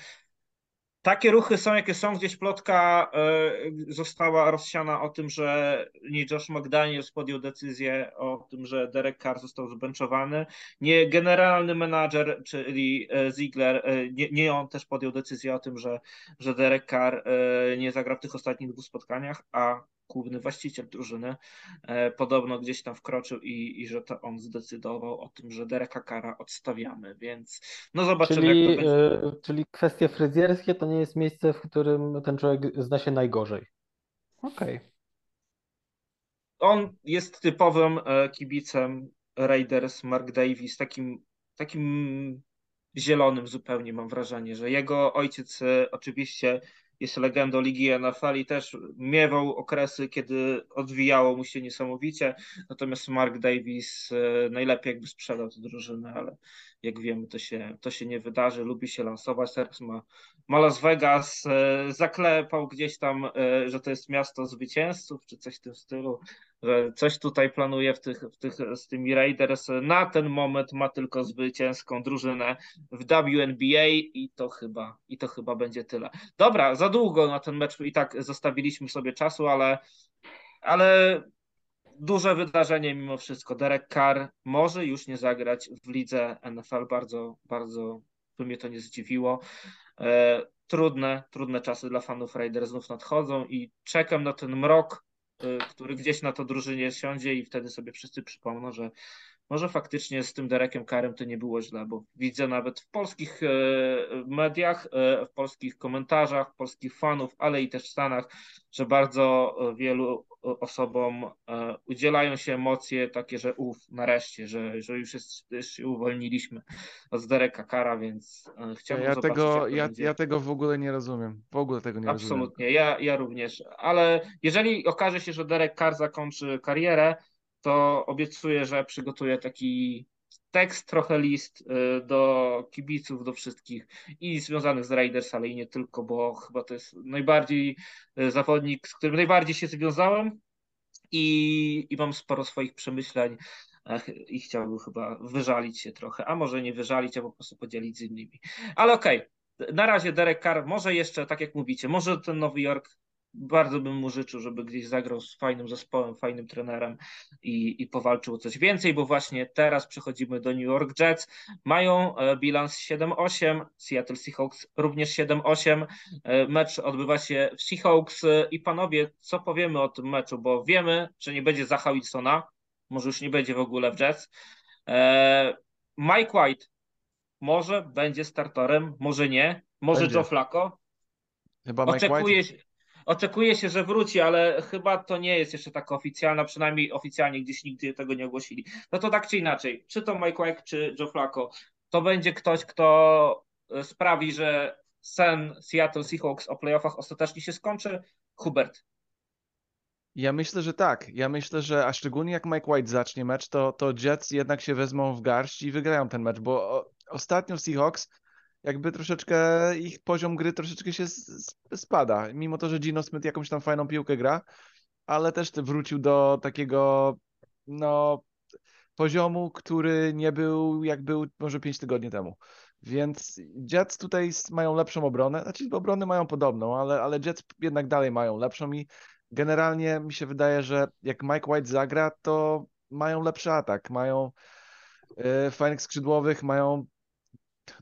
Takie ruchy są, jakie są. Gdzieś plotka e, została rozsiana o tym, że nie Josh McDaniels podjął decyzję o tym, że Derek Carr został zbenczowany. Nie generalny menadżer, czyli e, Ziegler, e, nie, nie on też podjął decyzję o tym, że, że Derek Carr nie zagra w tych ostatnich dwóch spotkaniach, a główny właściciel drużyny, e, podobno gdzieś tam wkroczył i, i że to on zdecydował o tym, że Dereka Kara odstawiamy, więc no zobaczymy czyli, jak to będzie. E, czyli kwestie fryzjerskie to nie jest miejsce, w którym ten człowiek zna się najgorzej. Okej. Okay. On jest typowym e, kibicem Raiders, Mark Davis, takim, takim zielonym zupełnie mam wrażenie, że jego ojciec oczywiście jest legendą ligi NFL i też miewał okresy, kiedy odwijało mu się niesamowicie, natomiast Mark Davis e, najlepiej jakby sprzedał tę drużynę, ale jak wiemy to się, to się nie wydarzy, lubi się lansować, teraz ma, ma Las Vegas, e, zaklepał gdzieś tam, e, że to jest miasto zwycięzców, czy coś w tym stylu, coś tutaj planuje w tych, w tych, z tymi Raiders. Na ten moment ma tylko zwycięską drużynę w WNBA i to chyba, i to chyba będzie tyle. Dobra, za długo na ten mecz i tak zostawiliśmy sobie czasu, ale, ale duże wydarzenie mimo wszystko. Derek Carr może już nie zagrać w lidze NFL, bardzo, bardzo by mnie to nie zdziwiło. E, trudne, trudne czasy dla fanów Raiders znów nadchodzą i czekam na ten mrok Y, który gdzieś na to drużynie siądzie i wtedy sobie wszyscy przypomną, że może faktycznie z tym Derekiem Karem to nie było źle, bo widzę nawet w polskich e, mediach, e, w polskich komentarzach, polskich fanów, ale i też w Stanach, że bardzo wielu osobom udzielają się emocje takie, że uf, nareszcie, że, że już, jest, już się uwolniliśmy od Dereka Kara, więc chciałbym ja zobaczyć, tego, ja, ja tego w ogóle nie rozumiem. W ogóle tego nie Absolutnie, rozumiem. ja, ja również. Ale jeżeli okaże się, że Derek Carr zakończy karierę, to obiecuję, że przygotuję taki tekst, trochę list y, do kibiców, do wszystkich i związanych z Raiders, ale i nie tylko, bo chyba to jest najbardziej y, zawodnik, z którym najbardziej się związałem i, i mam sporo swoich przemyśleń i chciałbym chyba wyżalić się trochę, a może nie wyżalić, a po prostu podzielić z innymi. Ale okej, okay. na razie Derek Carr, może jeszcze, tak jak mówicie, może ten Nowy Jork bardzo bym mu życzył, żeby gdzieś zagrał z fajnym zespołem, fajnym trenerem i, i powalczył o coś więcej, bo właśnie teraz przechodzimy do New York Jets. Mają e, bilans 7-8, Seattle Seahawks również 7-8. E, mecz odbywa się w Seahawks e, i panowie, co powiemy o tym meczu, bo wiemy, że nie będzie Zacha Wilsona, może już nie będzie w ogóle w Jets. Mike White może będzie starterem, może nie, może będzie. Joe Flacco. Chyba Mike Oczekuje White. się, Oczekuje się, że wróci, ale chyba to nie jest jeszcze taka oficjalna, przynajmniej oficjalnie gdzieś nigdy tego nie ogłosili. No to tak czy inaczej, czy to Mike White, czy Joe Flacco, to będzie ktoś, kto e, sprawi, że sen Seattle Seahawks o playoffach ostatecznie się skończy? Hubert. Ja myślę, że tak. Ja myślę, że a szczególnie jak Mike White zacznie mecz, to, to Jets jednak się wezmą w garść i wygrają ten mecz, bo ostatnio Seahawks jakby troszeczkę ich poziom gry troszeczkę się spada. Mimo to, że Gino Smith jakąś tam fajną piłkę gra, ale też wrócił do takiego no poziomu, który nie był jak był może 5 tygodni temu. Więc Jets tutaj mają lepszą obronę, znaczy obrony mają podobną, ale, ale Jets jednak dalej mają lepszą i generalnie mi się wydaje, że jak Mike White zagra, to mają lepszy atak, mają yy, fajnych skrzydłowych, mają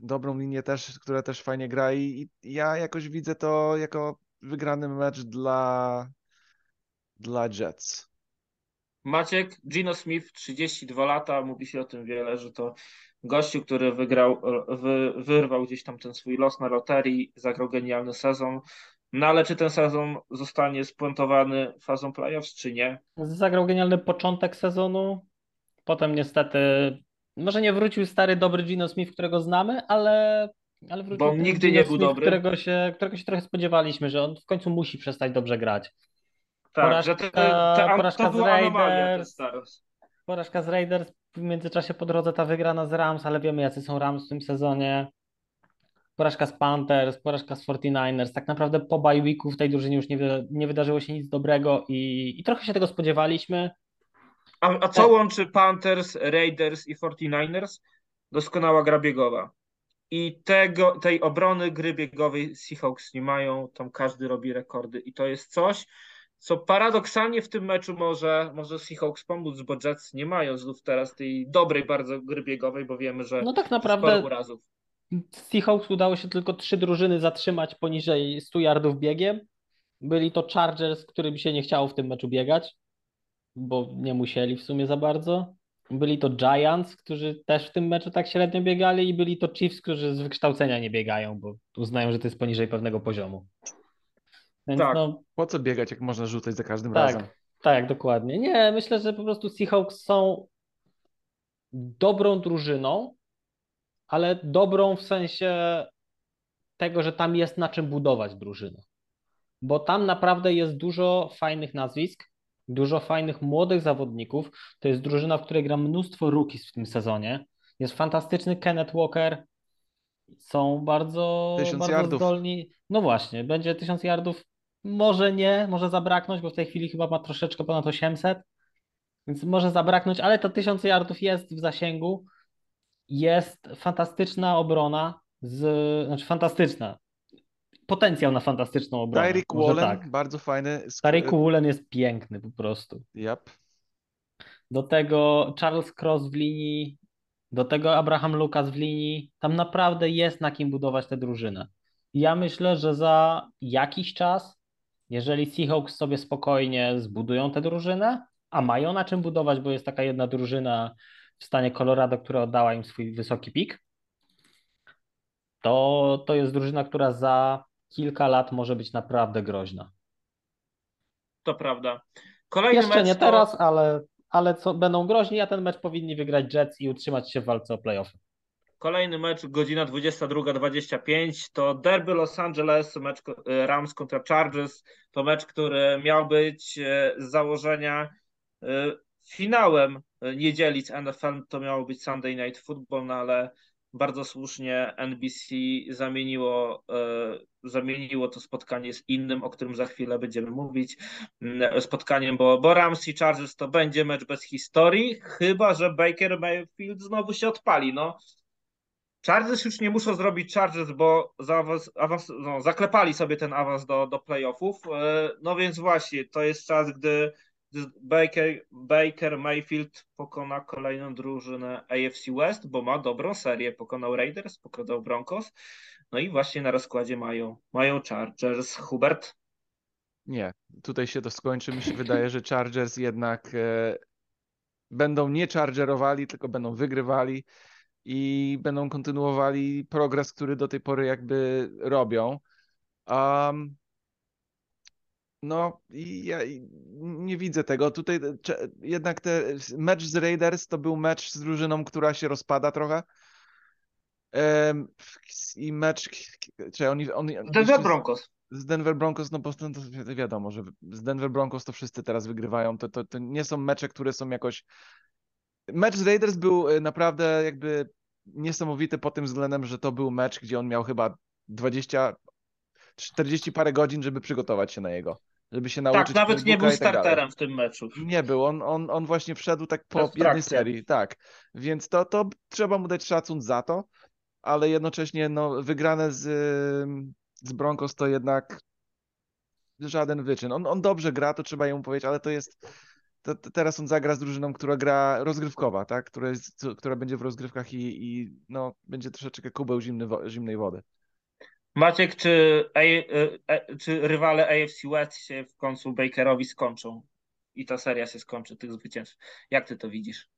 dobrą linię też, która też fajnie gra i, i ja jakoś widzę to jako wygrany mecz dla, dla Jets. Maciek, Gino Smith, 32 lata, mówi się o tym wiele, że to gościu, który wygrał, wy, wyrwał gdzieś tam ten swój los na loterii, zagrał genialny sezon. No ale czy ten sezon zostanie spuentowany fazą playoffs, czy nie? Zagrał genialny początek sezonu, potem niestety może nie wrócił stary, dobry Gino Smith, którego znamy, ale, ale wrócił Bo on nigdy Gino nie był Smith, dobry. Którego się, którego się trochę spodziewaliśmy, że on w końcu musi przestać dobrze grać. Tak, porażka, że te, te, porażka to z Raiders, Raiders. Porażka z Raiders, w międzyczasie po drodze ta wygrana z Rams, ale wiemy jacy są Rams w tym sezonie. Porażka z Panthers, porażka z 49ers. Tak naprawdę po bye weeku w tej drużynie już nie, nie wydarzyło się nic dobrego i, i trochę się tego spodziewaliśmy. A, a co łączy Panthers, Raiders i 49ers? Doskonała gra biegowa. I tego, tej obrony gry biegowej Seahawks nie mają, tam każdy robi rekordy i to jest coś, co paradoksalnie w tym meczu może, może Seahawks pomóc, bo Jets nie mają znów teraz tej dobrej bardzo gry biegowej, bo wiemy, że no tak naprawdę sporo urazów. Seahawks udało się tylko trzy drużyny zatrzymać poniżej 100 yardów biegiem. Byli to Chargers, którym się nie chciało w tym meczu biegać bo nie musieli w sumie za bardzo. Byli to Giants, którzy też w tym meczu tak średnio biegali i byli to Chiefs, którzy z wykształcenia nie biegają, bo uznają, że to jest poniżej pewnego poziomu. Więc tak. No, po co biegać, jak można rzucać za każdym tak, razem? Tak, dokładnie. Nie, myślę, że po prostu Seahawks są dobrą drużyną, ale dobrą w sensie tego, że tam jest na czym budować drużynę. Bo tam naprawdę jest dużo fajnych nazwisk, dużo fajnych młodych zawodników. To jest drużyna, w której gra mnóstwo rookies w tym sezonie. Jest fantastyczny Kenneth Walker. Są bardzo, bardzo yardów. zdolni. No właśnie, będzie tysiąc yardów. Może nie, może zabraknąć, bo w tej chwili chyba ma troszeczkę ponad 800. Więc może zabraknąć, ale to tysiąc yardów jest w zasięgu. Jest fantastyczna obrona, z, znaczy fantastyczna potencjał na fantastyczną obronę. Tyreek Wallen, tak. bardzo fajny. Tyreek Wallen jest piękny po prostu. Yep. Do tego Charles Cross w linii, do tego Abraham Lucas w linii. Tam naprawdę jest na kim budować tę drużynę. Ja myślę, że za jakiś czas, jeżeli Seahawks sobie spokojnie zbudują tę drużynę, a mają na czym budować, bo jest taka jedna drużyna w stanie Colorado, która oddała im swój wysoki pik, to, to jest drużyna, która za kilka lat może być naprawdę groźna. To prawda. Kolejny Jeszcze nie to... teraz, ale, ale co, będą groźni, a ten mecz powinni wygrać Jets i utrzymać się w walce o playoffy. Kolejny mecz, godzina 22.25, to derby Los Angeles, mecz e, Rams kontra Chargers. To mecz, który miał być e, z założenia e, finałem niedzieli z NFL. To miało być Sunday Night Football, no ale bardzo słusznie NBC zamieniło, zamieniło to spotkanie z innym, o którym za chwilę będziemy mówić. Spotkaniem, bo, bo i Chargers to będzie mecz bez historii, chyba że Baker Mayfield znowu się odpali. No, Chargers już nie muszą zrobić Chargers, bo zaawans, awans, no, zaklepali sobie ten awans do, do playoffów. E, no więc właśnie, to jest czas, gdy, Baker, Baker Mayfield pokona kolejną drużynę AFC West, bo ma dobrą serię. Pokonał Raiders, pokonał Broncos. No i właśnie na rozkładzie mają, mają Chargers. Hubert? Nie, tutaj się to skończy. Mi się wydaje, że Chargers jednak e, będą nie chargerowali, tylko będą wygrywali i będą kontynuowali progres, który do tej pory jakby robią. Um, no i ja nie widzę tego. Tutaj jednak ten mecz z Raiders to był mecz z drużyną, która się rozpada trochę. I mecz, czy oni, oni, Denver Broncos. Z Denver Broncos, no bo to wiadomo, że z Denver Broncos to wszyscy teraz wygrywają. To, to, to nie są mecze, które są jakoś Mecz z Raiders był e, naprawdę jakby niesamowity pod tym względem, że to był mecz, gdzie on miał chyba 20, 40 parę godzin, żeby przygotować się na jego. Żeby się nauczyć. Tak, nawet nie był tak starterem w tym meczu. Nie był, on, on, on właśnie wszedł tak po jednej serii, tak. Więc to, to trzeba mu dać szacun za to, ale jednocześnie no, wygrane z, z Broncos to jednak żaden wyczyn. On, on dobrze gra, to trzeba jemu powiedzieć, ale to jest to, to teraz on zagra z drużyną, która gra rozgrywkowa, tak? Która, jest, która będzie w rozgrywkach i, i no, będzie troszeczkę kubeł zimny, zimnej wody. Maciek, czy, A, e, e, czy rywale AFC West się w końcu Bakerowi skończą i ta seria się skończy, tych zwycięstw? Jak ty to widzisz?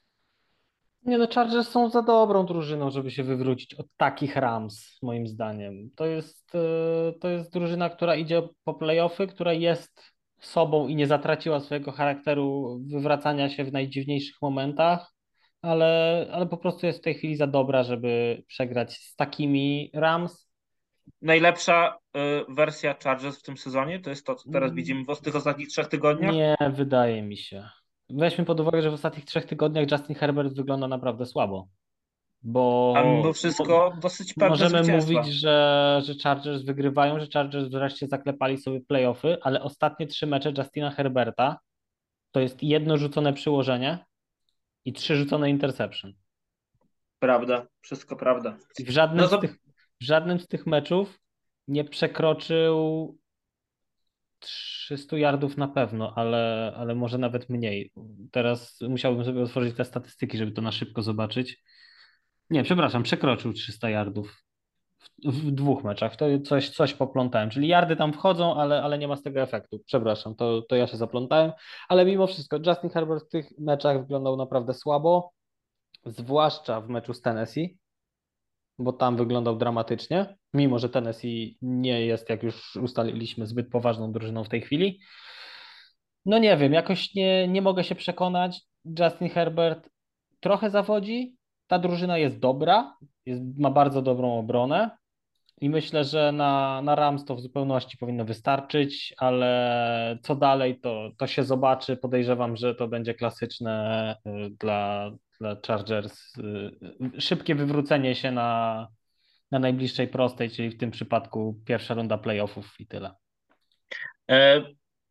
Nie no, Chargers są za dobrą drużyną, żeby się wywrócić od takich Rams, moim zdaniem. To jest, e, to jest drużyna, która idzie po playoffy, która jest sobą i nie zatraciła swojego charakteru wywracania się w najdziwniejszych momentach, ale, ale po prostu jest w tej chwili za dobra, żeby przegrać z takimi Rams. Najlepsza y, wersja Chargers w tym sezonie to jest to, co teraz mm. widzimy w tych ostatnich trzech tygodniach? Nie, wydaje mi się. Weźmy pod uwagę, że w ostatnich trzech tygodniach Justin Herbert wygląda naprawdę słabo. Bo A mimo wszystko dosyć pewne Możemy mówić, że, że Chargers wygrywają, że Chargers wreszcie zaklepali sobie playoffy, ale ostatnie trzy mecze Justina Herberta to jest jedno rzucone przyłożenie i trzy rzucone interception. Prawda, wszystko prawda. I w żadnym, no to... z tych, w żadnym z tych meczów nie przekroczył 300 yardów na pewno, ale, ale może nawet mniej. Teraz musiałbym sobie otworzyć te statystyki, żeby to na szybko zobaczyć. Nie, przepraszam, przekroczył 300 yardów w, w dwóch meczach. To coś, coś poplątałem. Czyli yardy tam wchodzą, ale, ale nie ma z tego efektu. Przepraszam, to, to ja się zaplątałem. Ale mimo wszystko Justin Herbert w tych meczach wyglądał naprawdę słabo, zwłaszcza w meczu z Tennessee, bo tam wyglądał dramatycznie, mimo że Tennessee nie jest, jak już ustaliliśmy, zbyt poważną drużyną w tej chwili. No nie wiem, jakoś nie, nie mogę się przekonać. Justin Herbert trochę zawodzi, ta drużyna jest dobra, jest, ma bardzo dobrą obronę i myślę, że na, na Rams to w zupełności powinno wystarczyć, ale co dalej to, to się zobaczy. Podejrzewam, że to będzie klasyczne y, dla, dla Chargers. Y, szybkie wywrócenie się na, na najbliższej prostej, czyli w tym przypadku pierwsza runda playoffów i tyle. E,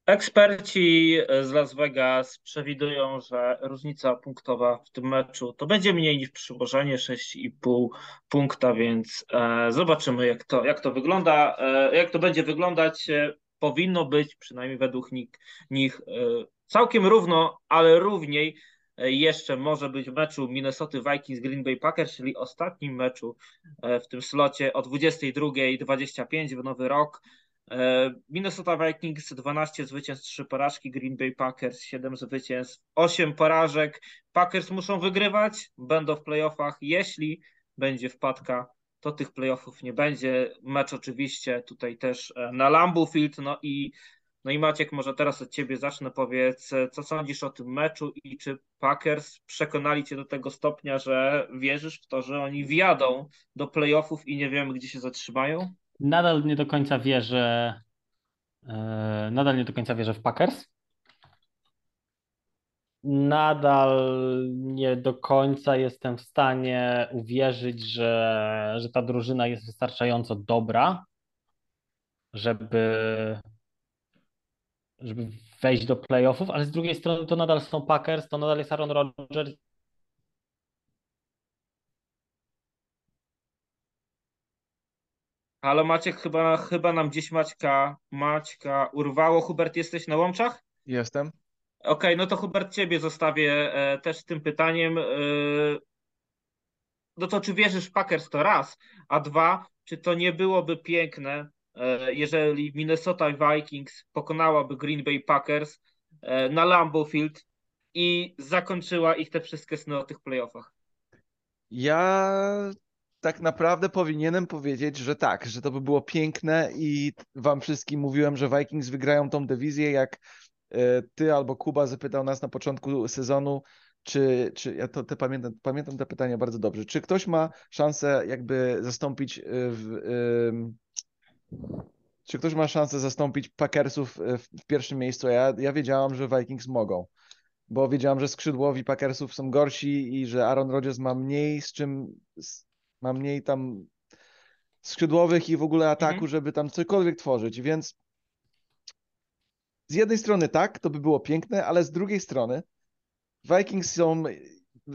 Eksperci z Las Vegas przewidują, że różnica punktowa w tym meczu to będzie mniej niż przyłożenie 6,5 punkta, więc e, zobaczymy jak to, jak to wygląda, e, jak to będzie wyglądać. Powinno być, przynajmniej według nich, nich całkiem równo, ale równiej jeszcze może być meczu Minnesota Vikings Green Bay Packers, czyli ostatnim meczu w tym slocie o 22.25 w nowy rok. E, Minnesota Vikings 12 zwycięstw, 3 porażki, Green Bay Packers 7 zwycięstw, 8 porażek. Packers muszą wygrywać, będą w playoffach. Jeśli będzie wpadka, to tych playoffów nie będzie. Mecz oczywiście tutaj też e, na Lambeau Field. No i, no i Maciek, może teraz od ciebie zacznę. Powiedz, e, co sądzisz o tym meczu i czy Packers przekonali cię do tego stopnia, że wierzysz w to, że oni wjadą do playoffów i nie wiemy, gdzie się zatrzymają? Nadal nie do końca wierzę, nadal nie do końca wierzę w Packers. Nadal nie do końca jestem w stanie uwierzyć, że, że ta drużyna jest wystarczająco dobra, żeby, żeby wejść do playoffów, ale z drugiej strony to nadal są Packers, to nadal jest Aaron Rodgers Ale Maciek, chyba, chyba nam gdzieś Maćka, Maćka urwało. Hubert, jesteś na łączach? Jestem. Okej, okay, no to Hubert, ciebie zostawię e, też z tym pytaniem. E, no to czy wierzysz w Packers to raz, a dwa, czy to nie byłoby piękne, jeżeli Minnesota Vikings pokonałaby Green Bay Packers e, na Lambeau Field i zakończyła ich te wszystkie sny o tych playoffach? Ja tak naprawdę powinienem powiedzieć, że tak, że to by było piękne i wam wszystkim mówiłem, że Vikings wygrają tą dywizję, jak e, ty albo Kuba zapytał nas na początku sezonu, czy, czy ja to pamiętam, pamiętam te pytania bardzo dobrze, czy ktoś ma szansę jakby zastąpić e, w, czy ktoś ma szansę zastąpić Packersów e, w, w pierwszym miejscu? Ja, ja wiedziałam, że Vikings mogą, bo wiedziałam, że skrzydłowi Packersów są gorsi i że Aaron Rodgers ma mniej z czym ma mniej tam skrzydłowych i w ogóle ataku, mhm. żeby tam cokolwiek tworzyć, więc z jednej strony tak, to by było piękne, ale z drugiej strony Vikings są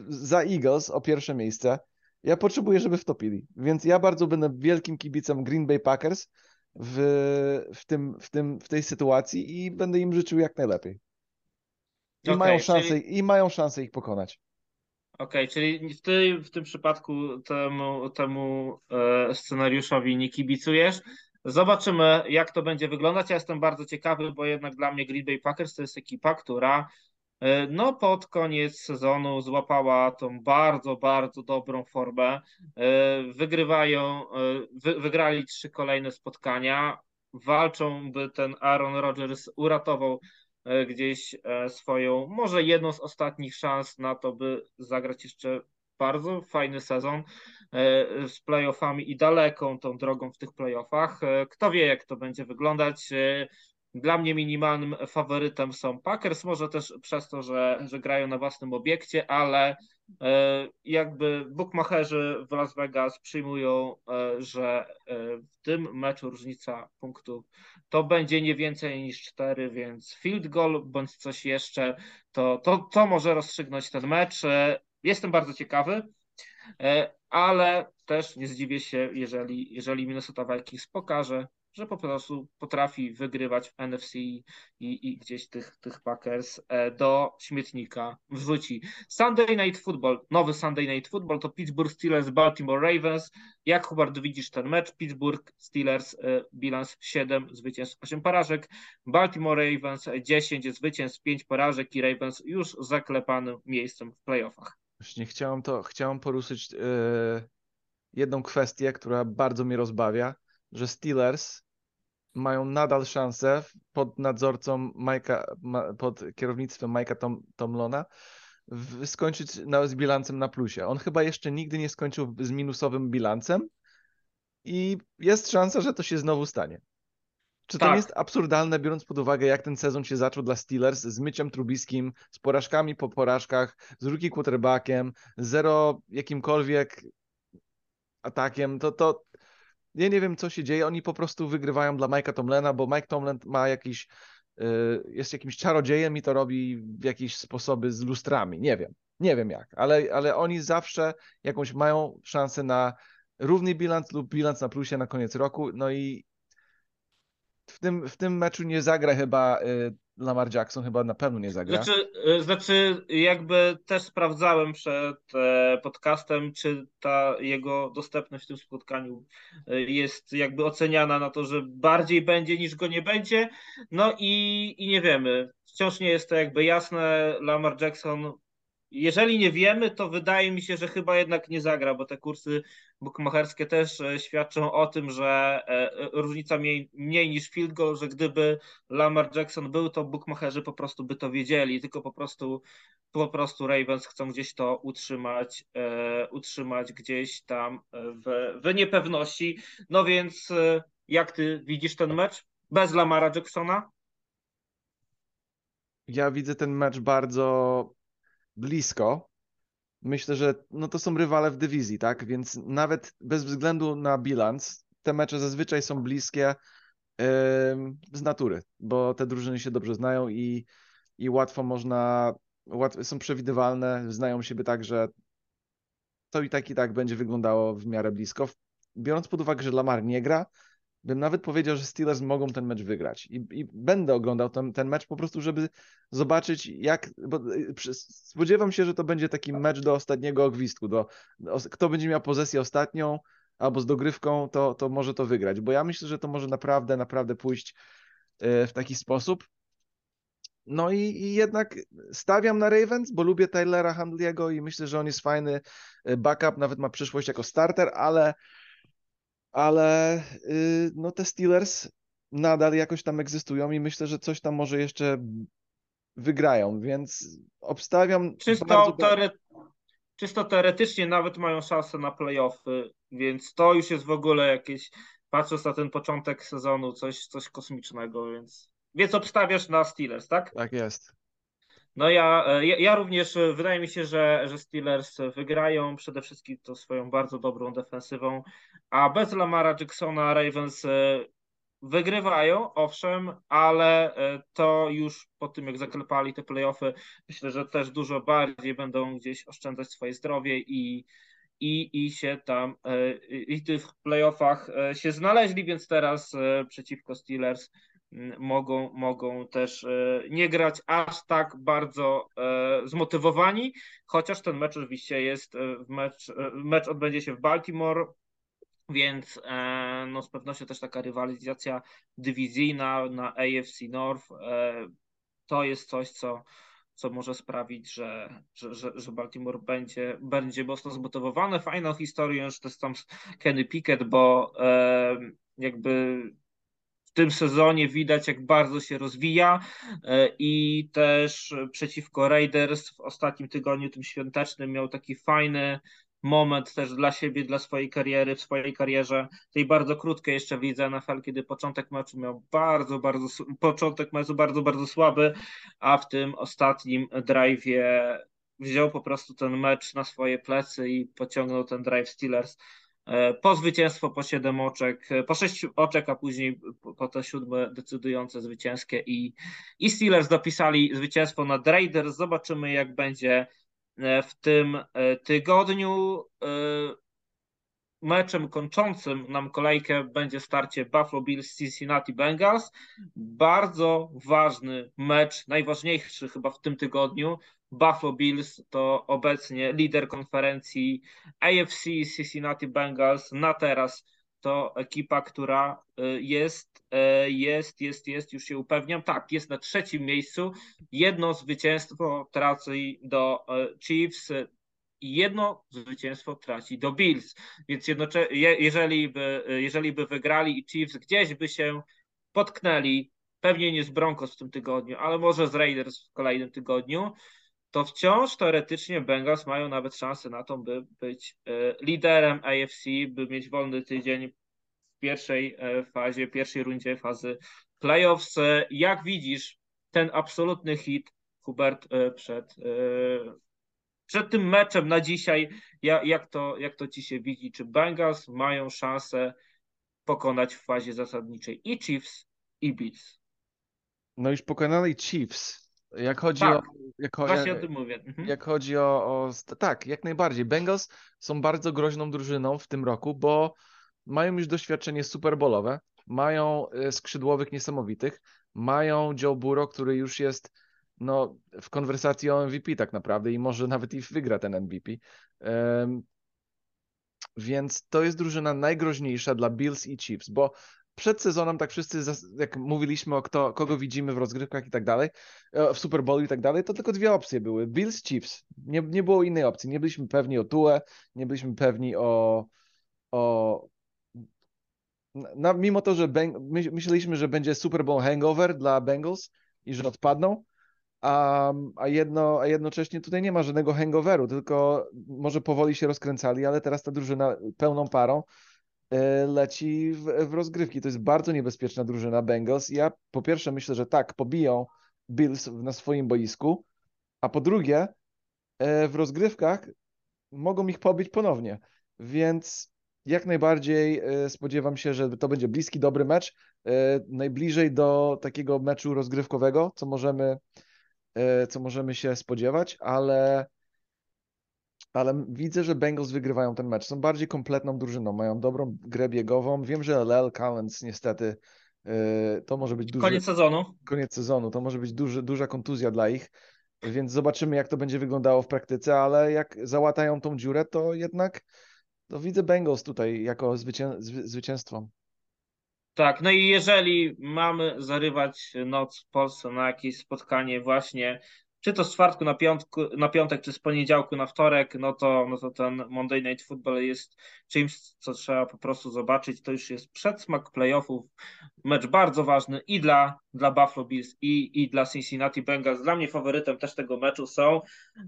za Eagles o pierwsze miejsce. Ja potrzebuję, żeby wtopili, więc ja bardzo będę wielkim kibicem Green Bay Packers w, w, tym, w, tym, w tej sytuacji i będę im życzył jak najlepiej. I, okay, mają, szansę, czyli... I mają szansę ich pokonać. Okej, okay, czyli w, ty, w tym przypadku temu, temu e, scenariuszowi nie kibicujesz. Zobaczymy, jak to będzie wyglądać. Ja jestem bardzo ciekawy, bo jednak dla mnie Green Bay Packers to jest ekipa, która no pod koniec sezonu złapała tą bardzo, bardzo dobrą formę. E, wygrywają, e, wy, wygrali trzy kolejne spotkania. Walczą, by ten Aaron Rodgers uratował E, gdzieś e, swoją, może jedną z ostatnich szans na to, by zagrać jeszcze bardzo fajny sezon e, z playoffami i daleką tą drogą w tych playoffach. Kto wie, jak to będzie wyglądać. Dla mnie minimalnym faworytem są Packers, może też przez to, że, że grają na własnym obiekcie, ale e, jakby bookmacherzy w Las Vegas przyjmują, e, że e, w tym meczu różnica punktów to będzie nie więcej niż 4, więc field goal bądź coś jeszcze, to, to, to może rozstrzygnąć ten mecz. Jestem bardzo ciekawy, ale też nie zdziwię się, jeżeli, jeżeli Minnesota Vikings pokaże, że po prostu potrafi wygrywać w NFC i, i gdzieś tych, tych Packers e, do śmietnika wrzuci. Sunday Night Football, nowy Sunday Night Football to Pittsburgh Steelers, Baltimore Ravens. Jak Hubert widzisz ten mecz? Pittsburgh Steelers e, bilans 7 zwycięstw, 8 porażek. Baltimore Ravens 10 zwycięstw, 5 porażek i Ravens już zaklepanym miejscem w playoffach. Właśnie chciałem to, chciałem poruszyć yy, jedną kwestię, która bardzo mnie rozbawia że Steelers mają nadal szansę pod nadzorcą Majka, pod kierownictwem Majka Tom, Tomlona skończyć na, z bilancem na plusie. On chyba jeszcze nigdy nie skończył z minusowym bilancem i jest szansa, że to się znowu stanie. Czy tak. to nie jest absurdalne, biorąc pod uwagę, jak ten sezon się zaczął dla Steelers z myciem trubiskim, z porażkami po porażkach, z rookie quarterbackiem, zero jakimkolwiek atakiem, to, to ja nie wiem, co się dzieje. Oni po prostu wygrywają dla Mike'a Tomlena, bo Mike Tomlin ma jakiś, y, jest jakimś czarodziejem i to robi w jakieś sposoby z lustrami. Nie wiem. Nie wiem jak, ale, ale oni zawsze jakąś mają szansę na równy bilans lub bilans na plusie na koniec roku. No i tym, w tym meczu nie zagra chyba y, Lamar Jackson, chyba na pewno nie zagra. Znaczy, y, znaczy, jakby też sprawdzałem przed e, podcastem, czy ta jego dostępność w tym spotkaniu y, jest jakby oceniana na to, że bardziej będzie niż go nie będzie. No i, i nie wiemy. Wciąż nie jest to jakby jasne. Lamar Jackson jeżeli nie wiemy, to wydaje mi się, że chyba jednak nie zagra, bo te kursy bukmacherskie też e, świadczą o tym, że e, e, różnica mniej, mniej niż field goal, że gdyby Lamar Jackson był, to bukmacherzy po prostu by to wiedzieli, tylko po prostu po prostu Ravens chcą gdzieś to utrzymać, utrzymać gdzieś tam w, w niepewności. No więc jak ty widzisz ten mecz bez Lamara Jacksona? Ja widzę ten mecz bardzo blisko. Myślę, że no to są rywale w dywizji, tak? Więc nawet bez względu na bilans, te mecze zazwyczaj są bliskie yy, z natury, bo te drużyny się dobrze znają i, i łatwo można, łatwo, są przewidywalne, znają siebie tak, że to i tak i tak będzie wyglądało w miarę blisko. Biorąc pod uwagę, że Lamar nie gra, bym nawet powiedział, że Steelers mogą ten mecz wygrać. I, i będę oglądał ten, ten mecz po prostu, żeby zobaczyć, jak. Bo y, spodziewam się, że to będzie taki mecz do ostatniego gwizdku. Do, do, kto będzie miał pozycję ostatnią albo z dogrywką, to, to może to wygrać. Bo ja myślę, że to może naprawdę, naprawdę pójść y, w taki sposób. No i, i, jednak stawiam na Ravens, bo lubię Tylera Handliego i myślę, że on jest fajny y, backup, nawet ma przyszłość jako starter, ale ale y, no te Steelers nadal jakoś tam egzystują i myślę, że coś tam może jeszcze wygrają, więc obstawiam czysto, bardzo... teore... czysto teoretycznie nawet mają szansę na playoffy, więc to już jest w ogóle jakieś, patrząc na ten początek sezonu, coś, coś kosmicznego, więc więc obstawiasz na Steelers, tak? Tak jest. No ja, ja, ja, również e, wydaje mi się, że, że Steelers wygrają przede wszystkim to swoją bardzo dobrą defensywą, a bez Lamara Jacksona Ravens e, wygrywają, owszem, ale e, to już po tym jak zaklepali te playoffy, myślę, że też dużo bardziej będą gdzieś oszczędzać swoje zdrowie i, i, i się tam i w tych playoffach się znaleźli, więc teraz przeciwko Steelers mogą, mogą też e, nie grać aż tak bardzo e, zmotywowani, chociaż ten mecz oczywiście jest, e, mecz, mecz odbędzie się w Baltimore, więc no, z pewnością też taka rywalizacja dywizyjna na AFC North to jest coś, co, co może sprawić, że, że, że, Baltimore będzie, będzie mocno zmotywowane. Fajną historią, że to jest tam Kenny Pickett, bo jakby w tym sezonie widać, jak bardzo się rozwija e, i też przeciwko Raiders w ostatnim tygodniu, tym świątecznym, miał taki fajny moment też dla siebie, dla swojej kariery, w swojej karierze, tej bardzo krótkiej jeszcze widzę NFL, kiedy początek meczu miał bardzo, bardzo, początek meczu bardzo, bardzo słaby, a w tym ostatnim drive'ie wziął po prostu ten mecz na swoje plecy i pociągnął ten drive Steelers E, po zwycięstwo po 7 oczek, e, po 6 oczek, a później po te siódme decydujące zwycięskie i, i Steelers dopisali zwycięstwo nad Raiders. Zobaczymy jak będzie w tym tygodniu. Meczem kończącym nam kolejkę będzie starcie Buffalo Bills Cincinnati Bengals. Bardzo ważny mecz, najważniejszy chyba w tym tygodniu, Buffalo Bills to obecnie lider konferencji AFC Cincinnati Bengals na teraz to ekipa, która y, jest, y, jest, jest, jest, już się upewniam, tak, jest na trzecim miejscu. Jedno zwycięstwo traci do y, Chiefs i jedno zwycięstwo traci do Bills. Więc jednocze- jeżeli, by, jeżeli by wygrali i Chiefs gdzieś by się potknęli, pewnie nie z Broncos w tym tygodniu, ale może z Raiders w kolejnym tygodniu, to wciąż teoretycznie Bengals mają nawet szansę na to, by być e, liderem AFC, by mieć wolny tydzień w pierwszej e, fazie, pierwszej rundzie fazy playoffs. E, jak widzisz ten absolutny hit, Hubert, przed, przed tym meczem na dzisiaj, jak to, jak to ci się widzi? Czy Bengals mają szansę pokonać w fazie zasadniczej i Chiefs, i Bills? No już pokonali Chiefs jak chodzi tak, o. Jak, właśnie o tym mówię. Mhm. Jak chodzi o, o. Tak, jak najbardziej. Bengals są bardzo groźną drużyną w tym roku, bo mają już doświadczenie superbolowe. mają e, skrzydłowych niesamowitych, mają Joe Burrow, który już jest no, w konwersacji o MVP tak naprawdę i może nawet i wygra ten MVP. Um, więc to jest drużyna najgroźniejsza dla Bills i Chiefs, bo przed sezonem tak wszyscy, jak mówiliśmy o kto, kogo widzimy w rozgrywkach i tak dalej, e, w Super Bowlu i tak dalej, to tylko dwie opcje były. Bills, Chiefs. Nie, nie było innej opcji. Nie byliśmy pewni o Tue, nie byliśmy pewni o, o na, mimo to, że Beng, my, myśleliśmy, że będzie Super Bowl hangover dla Bengals i że odpadną, a, a, jedno, a jednocześnie tutaj nie ma żadnego hangoveru, tylko może powoli się rozkręcali, ale teraz ta drużyna pełną parą leci w, w rozgrywki. To jest bardzo niebezpieczna drużyna Bengals. Ja po pierwsze myślę, że tak, pobiją Bills na swoim boisku, a po drugie e, w rozgrywkach mogą ich pobić ponownie. Więc jak najbardziej e, spodziewam się, że to będzie bliski, dobry mecz. Najbliżej do takiego meczu rozgrywkowego, co możemy E, co możemy się spodziewać, ale, ale widzę, że Bengals wygrywają ten mecz. Są bardziej kompletną drużyną, mają dobrą grę biegową. Wiem, że LL Collins niestety e, to może być duży... Koniec sezonu. Koniec sezonu, to może być duży, duża kontuzja dla ich, więc zobaczymy, jak to będzie wyglądało w praktyce, ale jak załatają tą dziurę, to jednak to widzę Bengals tutaj jako zwycię... zwycięstwo. Tak, no i jeżeli mamy zarywać noc w Polsce na jakieś spotkanie właśnie, czy to z czwartku na, piątku, na piątek, czy z poniedziałku na wtorek, no to, no to ten Monday Night Football jest czymś, co trzeba po prostu zobaczyć. To już jest przedsmak playoffów, mecz bardzo ważny i dla, dla Buffalo Bills, i, i dla Cincinnati Bengals. Dla mnie faworytem też tego meczu są.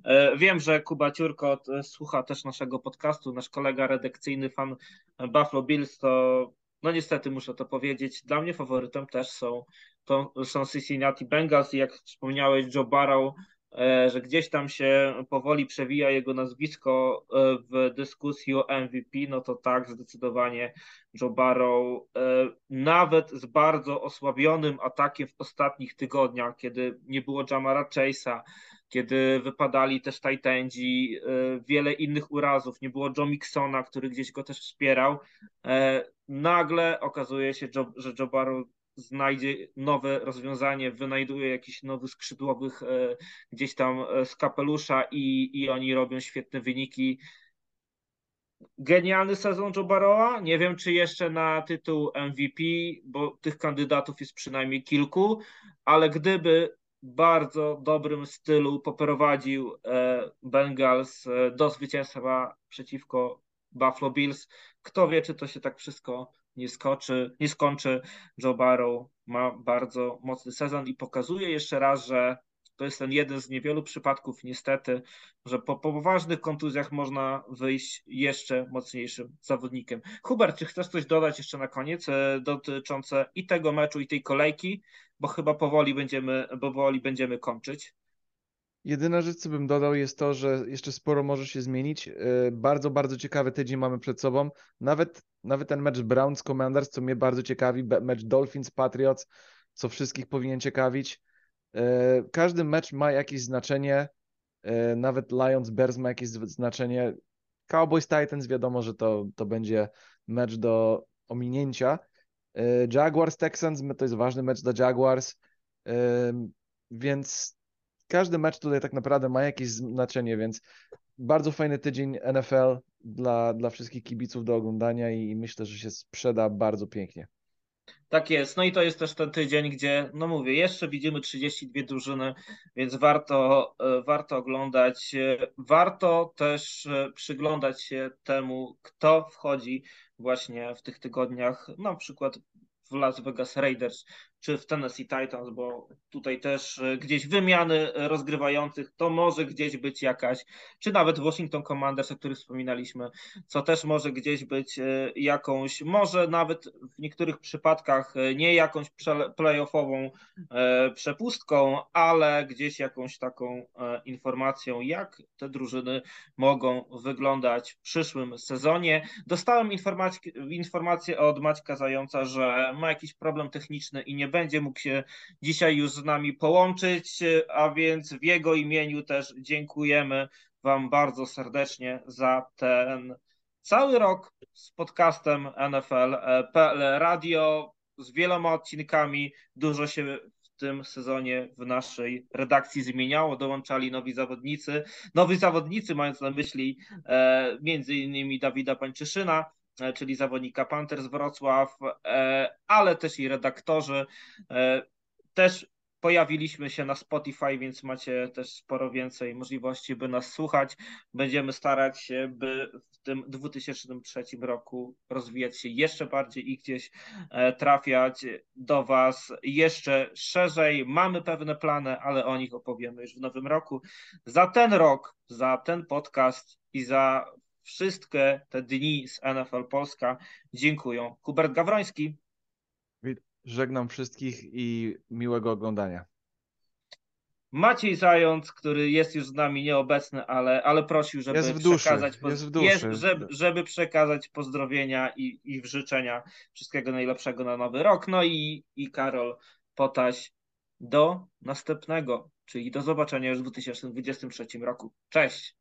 E, wiem, że Kuba Ciurko słucha też naszego podcastu, nasz kolega redakcyjny, fan Buffalo Bills, to no niestety muszę to powiedzieć, dla mnie faworytem też są, to są Cincinnati Bengals i jak wspomniałeś Joe Barrow, e, że gdzieś tam się powoli przewija jego nazwisko e, w dyskusji o MVP, no to tak, zdecydowanie Joe Barrow, e, nawet z bardzo osłabionym atakiem w ostatnich tygodniach, kiedy nie było Jamara Chase'a, kiedy wypadali też Titandzi, wiele innych urazów, nie było Joe Mixona, który gdzieś go też wspierał, nagle okazuje się, że Joe Barrow znajdzie nowe rozwiązanie, wynajduje jakichś nowych skrzydłowych e, gdzieś tam e, z kapelusza i, i oni robią świetne wyniki. Genialny sezon Joe Barrowa. Nie wiem, czy jeszcze na tytuł MVP, bo tych kandydatów jest przynajmniej kilku, ale gdyby bardzo dobrym stylu poprowadził e, Bengals do zwycięstwa przeciwko Buffalo Bills. Kto wie, czy to się tak wszystko nie, skoczy, nie skończy. Joe Barrow ma bardzo mocny sezon i pokazuje jeszcze raz, że to jest ten jeden z niewielu przypadków, niestety, że po, po poważnych kontuzjach można wyjść jeszcze mocniejszym zawodnikiem. Hubert, czy chcesz coś dodać jeszcze na koniec e, dotyczące i tego meczu, i tej kolejki, bo chyba powoli będziemy, powoli będziemy kończyć. Jedyna rzecz, co bym dodał, jest to, że jeszcze sporo może się zmienić. E, bardzo, bardzo ciekawy tydzień mamy przed sobą. Nawet, nawet ten mecz Browns Commanders, co mnie bardzo ciekawi, mecz Dolphins Patriots, co wszystkich powinien ciekawić. E, każdy mecz ma jakieś znaczenie. E, nawet Lions Bears ma jakieś znaczenie. Cowboys Titans wiadomo, że to, to będzie mecz do ominięcia. Jaguars Texans to jest ważny mecz dla Jaguars. Więc każdy mecz tutaj tak naprawdę ma jakieś znaczenie, więc bardzo fajny tydzień NFL dla, dla wszystkich kibiców do oglądania i myślę, że się sprzeda bardzo pięknie. Tak jest. No i to jest też ten tydzień, gdzie, no mówię, jeszcze widzimy 32 drużyny, więc warto, e, warto oglądać. Warto też e, przyglądać się temu, kto wchodzi właśnie w tych tygodniach, na przykład w Las Vegas Raiders, czy w Tennessee Titans, bo tutaj też e, gdzieś wymiany rozgrywających to może gdzieś być jakaś, czy nawet Washington Commanders, o których wspominaliśmy, co też może gdzieś być e, jakąś, może nawet w niektórych przypadkach e, nie jakąś playoffową przepustką, ale gdzieś jakąś taką informacją, jak te drużyny mogą wyglądać w przyszłym sezonie. Dostałem informację od Maćka Zająca, że ma jakiś problem techniczny i nie będzie mógł się dzisiaj już z nami połączyć, a więc w jego imieniu też dziękujemy Wam bardzo serdecznie za ten cały rok z podcastem NFL PL Radio. z wieloma odcinkami. Dużo się w tym sezonie w naszej redakcji zmieniało. Dołączali nowi zawodnicy. Nowi zawodnicy, mając na myśli e, między innymi Dawida Pańczyszyna, e, czyli zawodnika Panthers Wrocław, e, ale też i redaktorzy. E, też pojawiliśmy się na Spotify, więc macie też sporo więcej możliwości, by nas słuchać. Będziemy starać się, by w tym 2003 roku rozwijać się jeszcze bardziej i gdzieś e, trafiać do Was jeszcze szerzej. Mamy pewne plany, ale o nich opowiemy już w nowym roku. Za ten rok, za ten podcast i za wszystkie te dni z NFL Polska dziękuję. Hubert Gawroński. Żegnam wszystkich i miłego oglądania. Maciej Zając, który jest już z nami nieobecny, ale, ale prosił, żeby przekazać jest. Jest, żeby, żeby przekazać pozdrowienia i, i życzenia wszystkiego najlepszego na nowy rok. No i, i Karol Potaś do następnego, czyli do zobaczenia już w 2023 roku. Cześć!